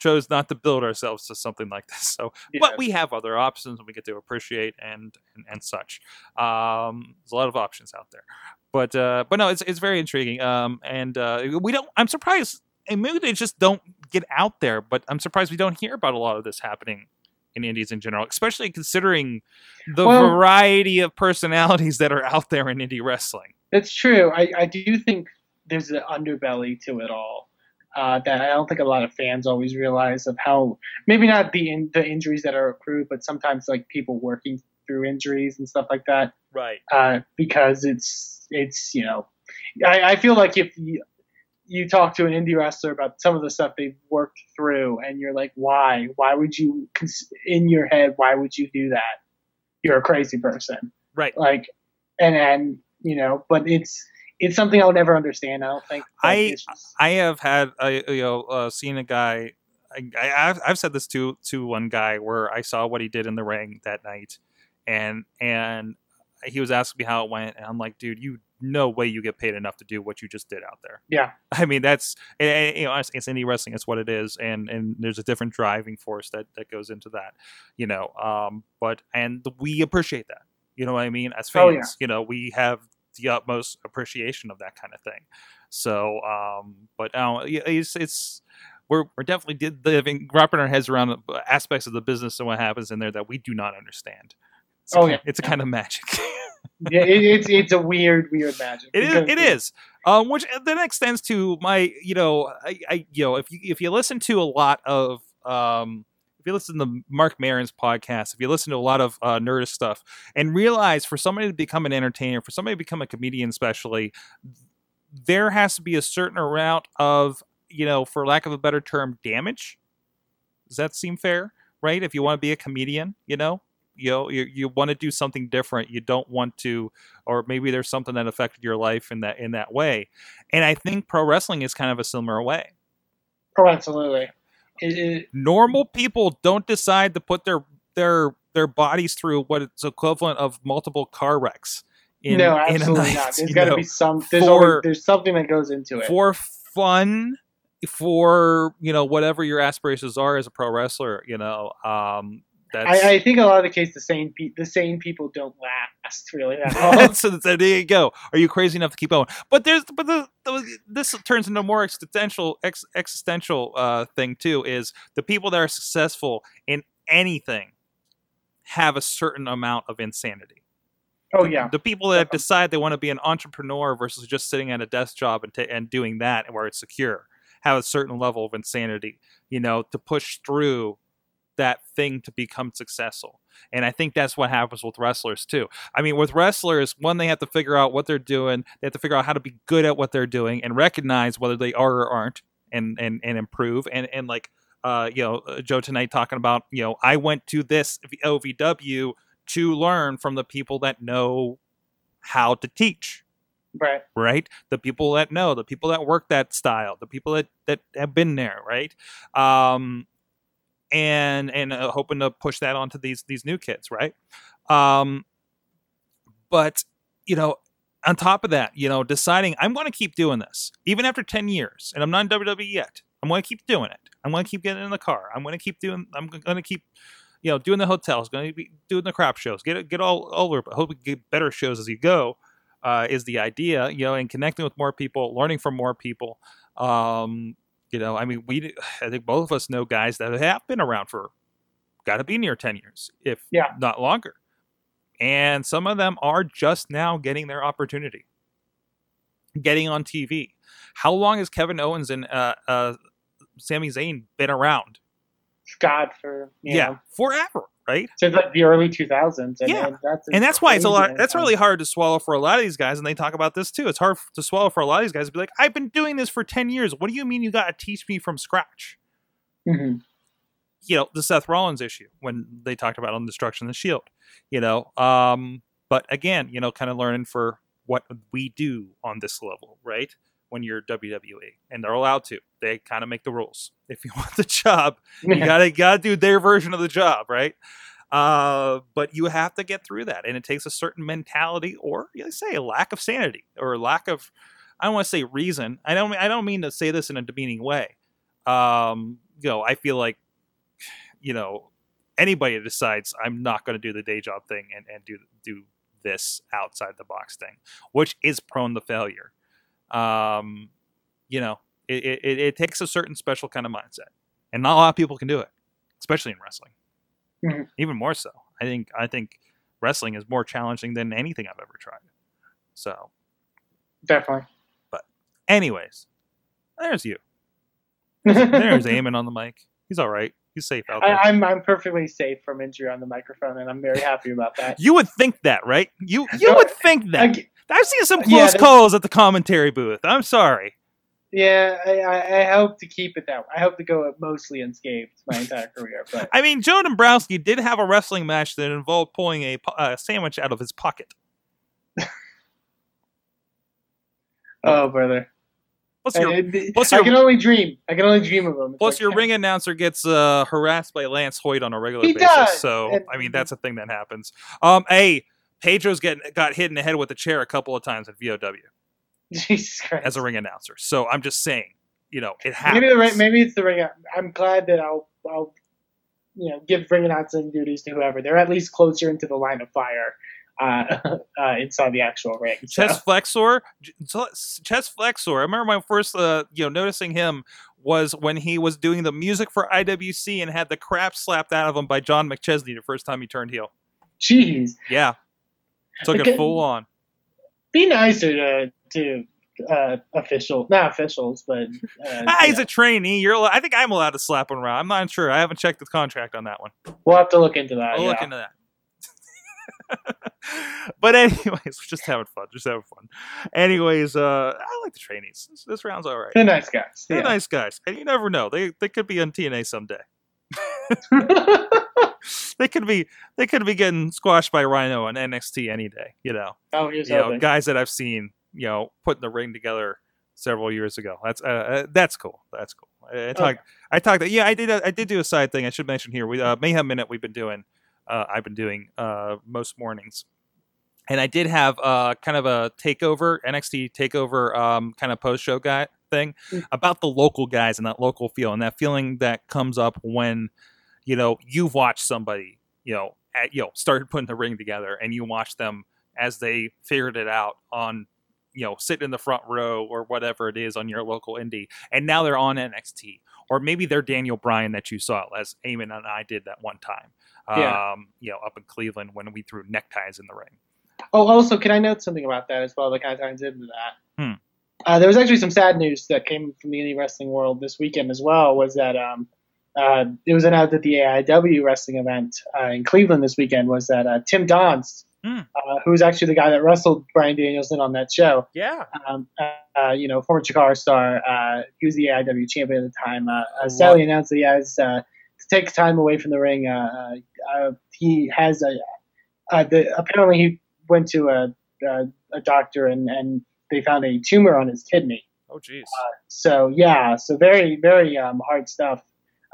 chose not to build ourselves to something like this. So, Yeah. but we have other options and we get to appreciate and and, and such. Um, there's a lot of options out there, but uh, but no, it's it's very intriguing. Um, and uh, we don't. I'm surprised, and maybe they just don't get out there. But I'm surprised we don't hear about a lot of this happening in indies in general, especially considering the Well- variety of personalities that are out there in indie wrestling. It's true. I, I do think there's an underbelly to it all uh, that I don't think a lot of fans always realize of how maybe not the in, the injuries that are accrued, but sometimes like people working through injuries and stuff like that. Right. Uh, because it's it's you know, I, I feel like if you, you talk to an indie wrestler about some of the stuff they've worked through, and you're like, why? Why would you in your head? Why would you do that? You're a crazy person Right. like and and you know but it's it's something i'll never understand i don't think I- just- I have had I you know uh, seen a guy. I, I I've, I've said this to to one guy where I saw what he did in the ring that night, and and he was asking me how it went, and I'm like, dude, you no way you get paid enough to do what you just did out there. yeah [LAUGHS] I mean, that's and- and, you know, it's, it's indie wrestling. It's what it is, and and there's a different driving force that that goes into that, you know. Um, but and we appreciate that. You know what I mean? As fans, Oh, yeah. you know, we have the utmost appreciation of that kind of thing. So, um, but uh, it's it's we're we're definitely did living wrapping our heads around aspects of the business and what happens in there that we do not understand. It's Oh, yeah. it's a kind of magic. [LAUGHS] yeah it, it's it's a weird weird magic It is. It is. Um, which then extends to my, you know, I, I, you know, if you if you listen to a lot of, um, if you listen to Marc Maron's podcast, if you listen to a lot of uh, Nerdist stuff, and realize for somebody to become an entertainer, for somebody to become a comedian, especially, there has to be a certain amount of, you know, for lack of a better term, damage. Does that seem fair? Right? If you want to be a comedian, you know, you know, you, you want to do something different. You don't want to or maybe there's something that affected your life in that in that way. And I think pro wrestling is kind of a similar way. oh absolutely it, it, Normal people don't decide to put their their their bodies through what it's equivalent of multiple car wrecks. In, no absolutely night, not there's got to be some there's for- always, there's something that goes into it for fun, for you know whatever your aspirations are as a pro wrestler. You know, um, that's I, I think a lot of the case the same pe- the same people don't last really that [LAUGHS] long [LAUGHS] so there you go. Are you crazy enough to keep going? But there's but the, the this turns into a more existential ex, existential uh, thing too. Is the people that are successful in anything have a certain amount of insanity. oh yeah The people that decide they want to be an entrepreneur versus just sitting at a desk job and ta and doing that where it's secure have a certain level of insanity. You know, to push through that thing to become successful. And I think that's what happens with wrestlers too. I mean, with wrestlers, one, they have to figure out what they're doing. They have to figure out how to be good at what they're doing and recognize whether they are or aren't and, and, and improve. And, and like, uh, you know, uh, Joe tonight talking about, you know, I went to this OVW to learn from the people that know how to teach right right the people that know the people that work that style the people that that have been there right um and and uh, hoping to push that onto these these new kids right? Um but you know on top of that you know deciding i'm going to keep doing this even after 10 years and i'm not in wwe yet. I'm going to keep doing it. I'm going to keep getting in the car. I'm going to keep doing i'm going to keep you know doing the hotels going to be doing the crap shows get get all over but hope we get better shows as you go uh, is the idea, you know, and connecting with more people, learning from more people. Um, you know, I mean, we, [SIGHS] I think both of us know guys that have been around for, got to be near 10 years, if Yeah. not longer. And some of them are just now getting their opportunity, getting on TV. How long has Kevin Owens and uh, uh, Sami Zayn been around? god for you yeah, know, forever, right? since like the early 2000s and, Yeah. and that's and that's why it's a lot that's really hard to swallow for a lot of these guys and they talk about this too it's hard to swallow for a lot of these guys to be like i've been doing this for 10 years what do you mean you got to teach me from scratch Mhm. you know the seth rollins issue when they talked about on destruction of the shield you know um but again you know kind of learning for what we do on this level right when you're wwe and they're allowed to they kind of make the rules [LAUGHS] if you want the job you gotta gotta do their version of the job, right? Uh, but you have to get through that, and it takes a certain mentality, or you say a lack of sanity, or lack of I don't want to say reason. I don't I don't mean to say this in a demeaning way. Um, you know, I feel like you know anybody that decides I'm not going to do the day job thing and and do do this outside the box thing, which is prone to failure. Um, you know, it, it, it takes a certain special kind of mindset, and not a lot of people can do it, especially in wrestling. Mhm. Even more so. I think I think wrestling is more challenging than anything I've ever tried. So, Definitely. But, anyways, there's you. [LAUGHS] There's Eamon on the mic. He's all right. He's safe out there. I, I'm I'm perfectly safe from injury on the microphone, and I'm very happy about that. you would think that, right? You you No, would think that. I, have seen some close there's- calls at the commentary booth. I'm sorry. yeah, I, I, hope to keep it that way. I hope to go mostly unscathed my entire career. But I mean, Joe Dombrowski did have a wrestling match that involved pulling a uh, sandwich out of his pocket. [LAUGHS] oh, brother, Plus, your, I, plus I your- can only dream. I can only dream of them. Plus like- your ring announcer gets uh, harassed by Lance Hoyt on a regular basis. does, So, and- I mean, that's a thing that happens. Um, hey, Pedro's getting got hit in the head with a chair a couple of times at VOW [LAUGHS] Jesus Christ. as a ring announcer. So I'm just saying, you know, it happens. maybe the maybe it's the ring. I'm glad that I'll I'll you know give ring announcing duties to whoever. They're at least closer into the line of fire uh, uh, inside the actual ring. So. chest flexor chest flexor i remember my first uh, you know noticing him was when he was doing the music for iwc and had the crap slapped out of him by john mcchesney the first time he turned heel Jeez, yeah took Okay. it full on be nicer to to uh, official, not officials, but uh, ah, he's know. a trainee you're i think i'm allowed to slap him around i'm not sure i haven't checked the contract on that one we'll have to look into that. i'll yeah. look into that [LAUGHS] but anyways just having fun just having fun anyways uh i like the trainees this, this round's all right They're nice guys. they're yeah. nice guys and you never know they they could be on tna someday [LAUGHS] [LAUGHS] they could be they could be getting squashed by Rhino on NXT any day. You know, oh, here's you know guys that I've seen you know putting the ring together several years ago. That's uh, uh, that's cool. That's cool. I, I talked I talked yeah I did I did do a side thing I should mention here. We uh, Mayhem Minute we've been doing uh, I've been doing uh, most mornings. And I did have uh, kind of a takeover NXT takeover um, kind of post show guy thing Mm. about the local guys and that local feel and that feeling that comes up when you know you've watched somebody you know at, you know started putting the ring together and you watch them as they figured it out on you know sitting in the front row or whatever it is on your local indie and now they're on NXT or maybe they're Daniel Bryan that you saw as Eamon and I did that one time Yeah. um you know up in Cleveland when we threw neckties in the ring Oh, also, can I note something about that as well that kind of ties into that? Hmm. Uh, there was actually some sad news that came from the indie wrestling world this weekend as well. Was that um, uh, it was announced at the AIW wrestling event uh, in Cleveland this weekend was that uh, Tim Donst, Hmm. uh, who was actually the guy that wrestled Bryan Danielson on that show, yeah um, uh, you know, former Chikara star, uh, he was the AIW champion at the time. Uh, uh, sadly announced that he has uh, to take time away from the ring. Uh, uh, he has a uh, the, apparently he went to a, a, a doctor and, and they found a tumor on his kidney. oh jeez So yeah, so very very um, hard stuff.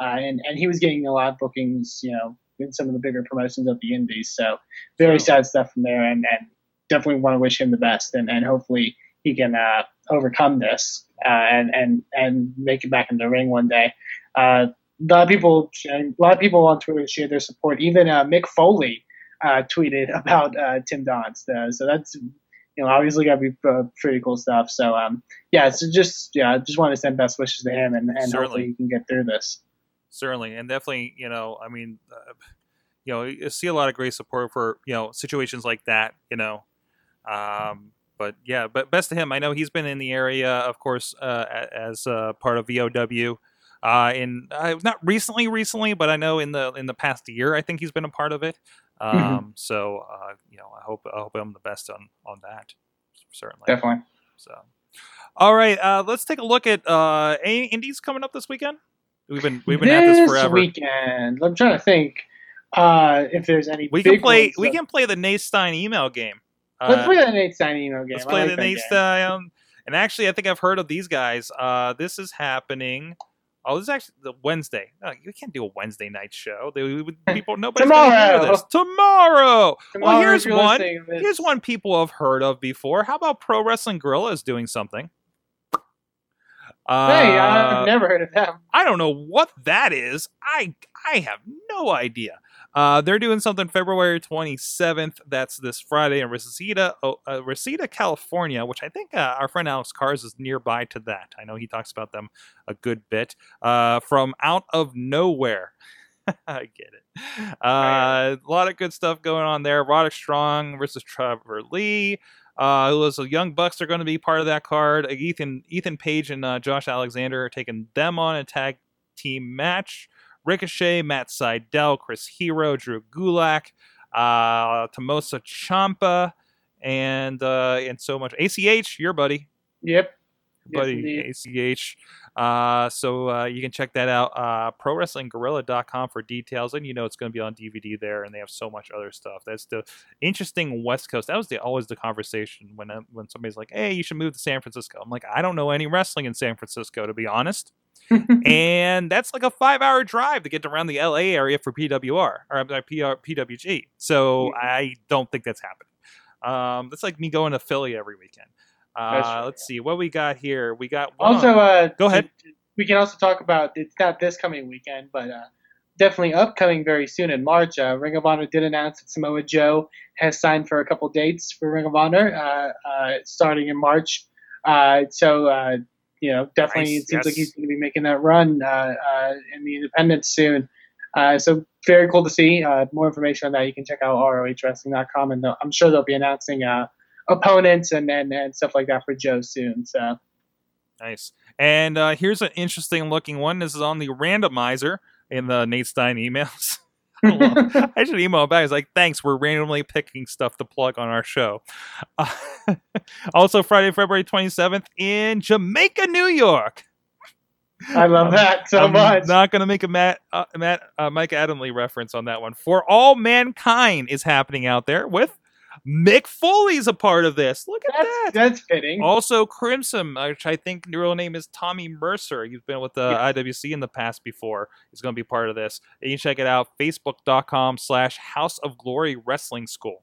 Uh, and and he was getting a lot of bookings, you know, in some of the bigger promotions of the Indies. So very sad stuff from there, and, and definitely want to wish him the best, and, and hopefully he can uh, overcome this uh, and and and make it back in the ring one day. Uh, a lot of people, a lot of people on Twitter shared their support. Even uh, Mick Foley uh, tweeted [LAUGHS] about uh, Tim Donst. So that's you know obviously got to be uh, pretty cool stuff. So um, yeah, so just yeah, just want to send best wishes to him, and, and Certainly. hopefully he can get through this. Certainly and definitely you know i mean uh, you know you see a lot of great support for you know situations like that you know um but yeah but best to him i know he's been in the area of course uh, as uh, part of vow uh in uh, not recently recently but i know in the in the past year i think he's been a part of it um Mhm. so uh you know i hope i hope i'm the best on on that certainly Definitely. so, all right, uh, let's take a look at uh, any indies coming up this weekend. We've been we've been at this forever. weekend. I'm trying to think uh, if there's any. we can play we that- can play the Nate Stein email game. Let's Uh, play that Nate Stein email game. let's play like the Nate game. Stein. And actually, I think I've heard of these guys. Uh, this is happening. Oh, this is actually the Wednesday. No, you can't do a Wednesday night show. They, [LAUGHS] people, nobody's gonna hear this tomorrow. Tomorrow, well, here's one. to this- Here's one people have heard of before. How about Pro Wrestling Guerrilla is doing something? Uh, Hey, I've never heard of them. I don't know what that is. I I have no idea. Uh, they're doing something February 27th. That's this Friday in Reseda, oh, uh, Reseda, California, which I think uh, our friend Alex Cars is nearby to that. I know he talks about them a good bit. Uh, from out of nowhere. [LAUGHS] I get it. Uh, a lot of good stuff going on there. Roderick Strong versus Trevor Lee. Uh, who was the Young Bucks are going to be part of that card. Uh, Ethan Ethan Page and uh, Josh Alexander are taking them on a tag team match. Ricochet, Matt Sydal, Chris Hero, Drew Gulak, uh, Tommaso Ciampa, and uh, and so much. ACH, your buddy, Yep. Yes, buddy indeed. ACH. Uh, so uh, you can check that out. Uh, ProWrestlingGuerrilla.com for details, and you know it's going to be on DVD there, and they have so much other stuff. That's the interesting West Coast. That was the always the conversation when uh, when somebody's like, "Hey, you should move to San Francisco." I'm like, I don't know any wrestling in San Francisco, to be honest. [LAUGHS] and that's like a five hour drive to get around the LA area for PWR or PR, PWG. So I don't think that's happening. Um, that's like me going to Philly every weekend. That's Uh, true, let's see what we got here. We got one Also, uh, Go ahead. We can also talk about it's not this coming weekend, but uh, definitely upcoming very soon in March. Uh, Ring of Honor did announce that Samoa Joe has signed for a couple dates for Ring of Honor, uh, uh, starting in March. Uh, so uh, you know, definitely Nice, it seems like he's going to be making that run uh, uh, in the independents soon. Uh, so very cool to see. Uh, more information on that you can check out rohwrestling.com, and I'm sure they'll be announcing uh, opponents and, and and stuff like that for Joe soon. So. Nice. And uh, here's an interesting looking one. This is on the randomizer in the Nate Stein emails. [LAUGHS] I [LAUGHS] I should email him back. He's like, thanks, we're randomly picking stuff to plug on our show. Uh, [LAUGHS] also, Friday, February 27th in Jamaica, New York. I love that so I'm much. not going to make a Matt, uh, Matt uh, Mike Adamle reference on that one. For All Mankind is happening out there with Mick Foley's a part of this. Look at that's, that. that's fitting. Also, Crimson, which I think real name is Tommy Mercer. He's been with the IWC in the past before. He's going to be part of this. And you can check it out, facebook.com slash House of Glory Wrestling School.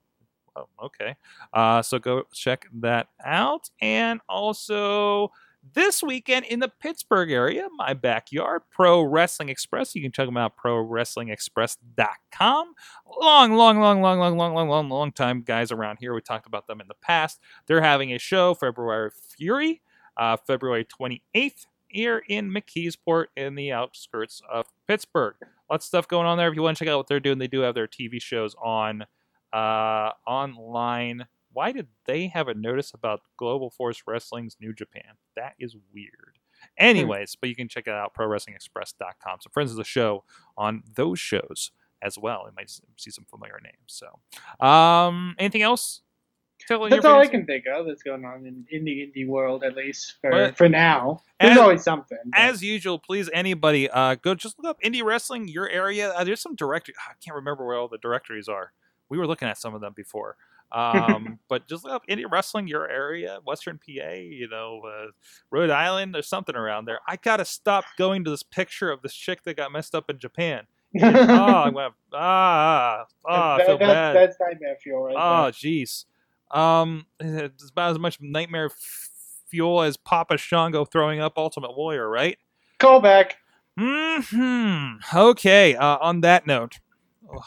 Oh, okay. Uh, so go check that out. And also, this weekend in the Pittsburgh area, my backyard, Pro Wrestling Express. You can check them out, prowrestlingexpress.com. Long, long, long, long, long, long, long, long, long time guys around here. We talked about them in the past. They're having a show, February Fury, uh, February 28th, here in McKeesport in the outskirts of Pittsburgh. Lots of stuff going on there. If you want to check out what they're doing, they do have their TV shows on uh, online. Why did they have a notice about Global Force Wrestling's New Japan? That is weird. Anyways, but you can check it out, prowrestlingexpress.com. So, friends of the show on those shows as well. You might see some familiar names. So, um, anything else? That's all I can think of that's going on in, in the indie world, at least for, But- for now. There's As- always something. but- As usual, please anybody uh, go just look up indie wrestling your area. Uh, there's some directory. I can't remember where all the directories are. We were looking at some of them before. [LAUGHS] Um, but just look up indie wrestling your area, Western PA. You know, uh, Rhode Island. There's something around there. I gotta stop going to this picture of this chick that got messed up in Japan. oh, I'm gonna ah ah. I That- feel that's, bad. that's nightmare fuel right Oh, jeez. Um, it's about as much nightmare f- fuel as Papa Shango throwing up Ultimate Warrior, right? Call back. Hmm. Okay. Uh, on that note, ugh,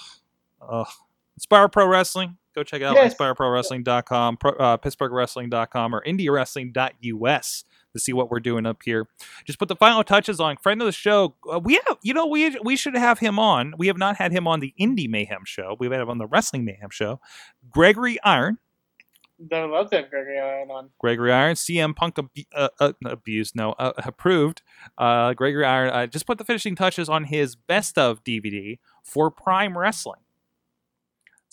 ugh. Inspire Pro Wrestling. Go check it out Yes. inspireprowrestling.com, pro, uh, pittsburghwrestling.com, or indiawrestling.us to see what we're doing up here. Just put the final touches on. Friend of the show, uh, we have, you know, we we should have him on. We have not had him on the Indie Mayhem show. We've had him on the Wrestling Mayhem show. Gregory Iron, I love that Gregory Iron on. Gregory Iron, CM Punk abu- uh, uh, abused, no, uh, approved. Uh, Gregory Iron uh, just put the finishing touches on his best of DVD for Prime Wrestling.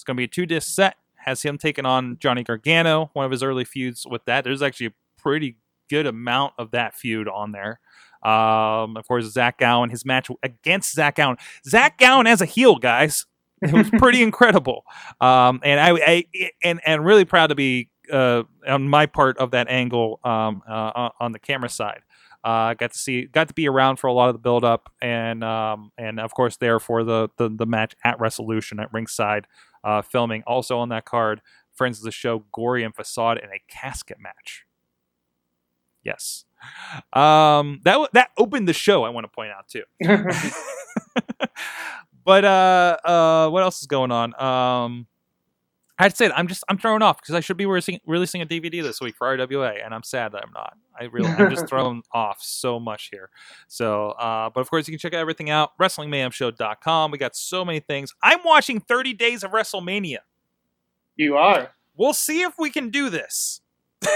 It's going to be a two disc set. Has him taking on Johnny Gargano, one of his early feuds with that. There's actually a pretty good amount of that feud on there. Um, of course, Zach Gowen, his match against Zach Gowen. Zach Gowen as a heel, guys. It was [LAUGHS] pretty incredible. Um, and I, I and and really proud to be uh, on my part of that angle um, uh, on- on the camera side. Uh, got to see, got to be around for a lot of the build up, and um, and of course there for the, the the match at Resolution at ringside, uh, filming. Also on that card, friends of the show, Gory and Facade in a casket match. Yes, um, that that opened the show. I want to point out too. [LAUGHS] [LAUGHS] but uh, uh, what else is going on? Um, I had to say. I'm just I'm thrown off because I should be releasing, releasing a DVD this week for RWA, and I'm sad that I'm not. I really I'm just [LAUGHS] thrown off so much here. So, uh, but of course you can check everything out WrestlingMayhemShow.com. We got so many things. I'm watching 30 Days of WrestleMania. You are. We'll see if we can do this. [LAUGHS]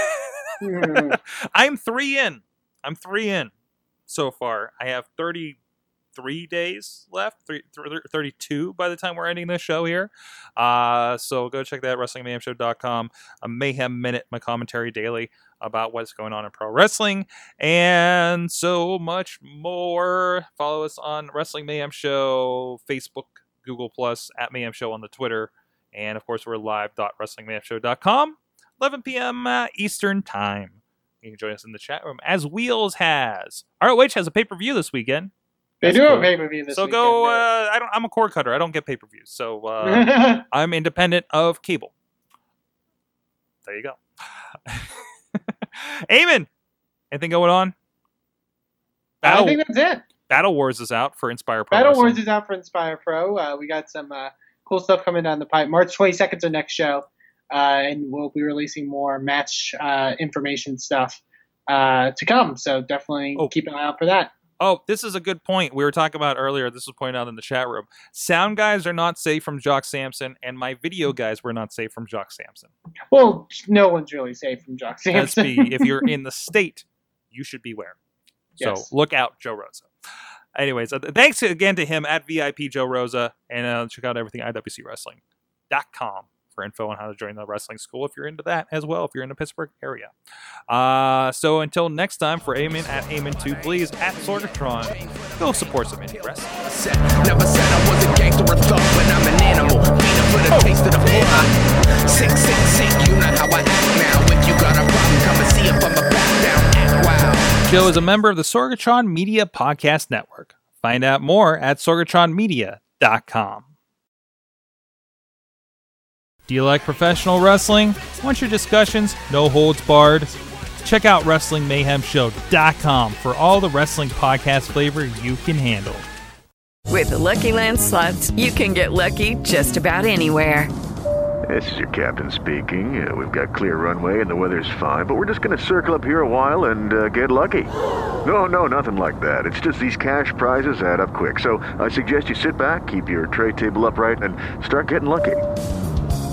[LAUGHS] I'm three in. I'm three in so far. I have 33 days left, three, th- 32 by the time we're ending this show here. Uh, so go check that, WrestlingMayhemShow.com. A Mayhem Minute, my commentary daily about what's going on in pro wrestling and so much more. Follow us on Wrestling Mayhem Show, Facebook, Google Plus, at Mayhem Show on the Twitter. And of course, we're live.wrestlingmayhemshow.com, 11 p.m. Uh, Eastern Time. You can join us in the chat room as Wheels has. ROH has a pay per view this weekend. They do have cool. a pay per view this so weekend. go. Uh, I don't. I'm a cord cutter. I don't get pay per views. So uh, [LAUGHS] I'm independent of cable. There you go. [LAUGHS] Eamon, anything going on? I Battle, think that's it. Battle Wars is out for Inspire Pro. Battle. Wars is out for Inspire Pro. Uh, we got some uh, cool stuff coming down the pipe. March 22nd is our next show, uh, and we'll be releasing more match uh, information stuff uh, to come. So definitely Oh. keep an eye out for that. Oh, this is a good point. We were talking about earlier. This was pointed out in the chat room. Sound guys are not safe from Jock Samson, and my video guys were not safe from Jock Samson. Well, no one's really safe from Jock Samson. be, if you're in the state, you should beware. So look out, Joe Rosa. Anyways, uh, thanks again to him at VIP Joe Rosa, and uh, check out everything IWCWrestling.com for info on how to join the wrestling school if you're into that as well, if you're in the Pittsburgh area. Uh, so until next time, for Eamon at Eamon2, please at Sorgatron, go support some indie wrestling. never said I was a gangster or thug, but I'm an animal. Beat up for the taste of the. Sick, sick, sick, you know how I act now. If you got a problem, come and see if I'm a back down. Act wild. Joe is a member of the Sorgatron Media Podcast Network. Find out more at sorgatronmedia.com. Do you like professional wrestling? Want your discussions no holds barred? Check out WrestlingMayhemShow.com for all the wrestling podcast flavor you can handle. With the Lucky Land slots, you can get lucky just about anywhere. This is your captain speaking. Uh, we've got clear runway and the weather's fine, but we're just going to circle up here a while and uh, get lucky. No, no, nothing like that. It's just these cash prizes add up quick. So I suggest you sit back, keep your tray table upright, and start getting lucky.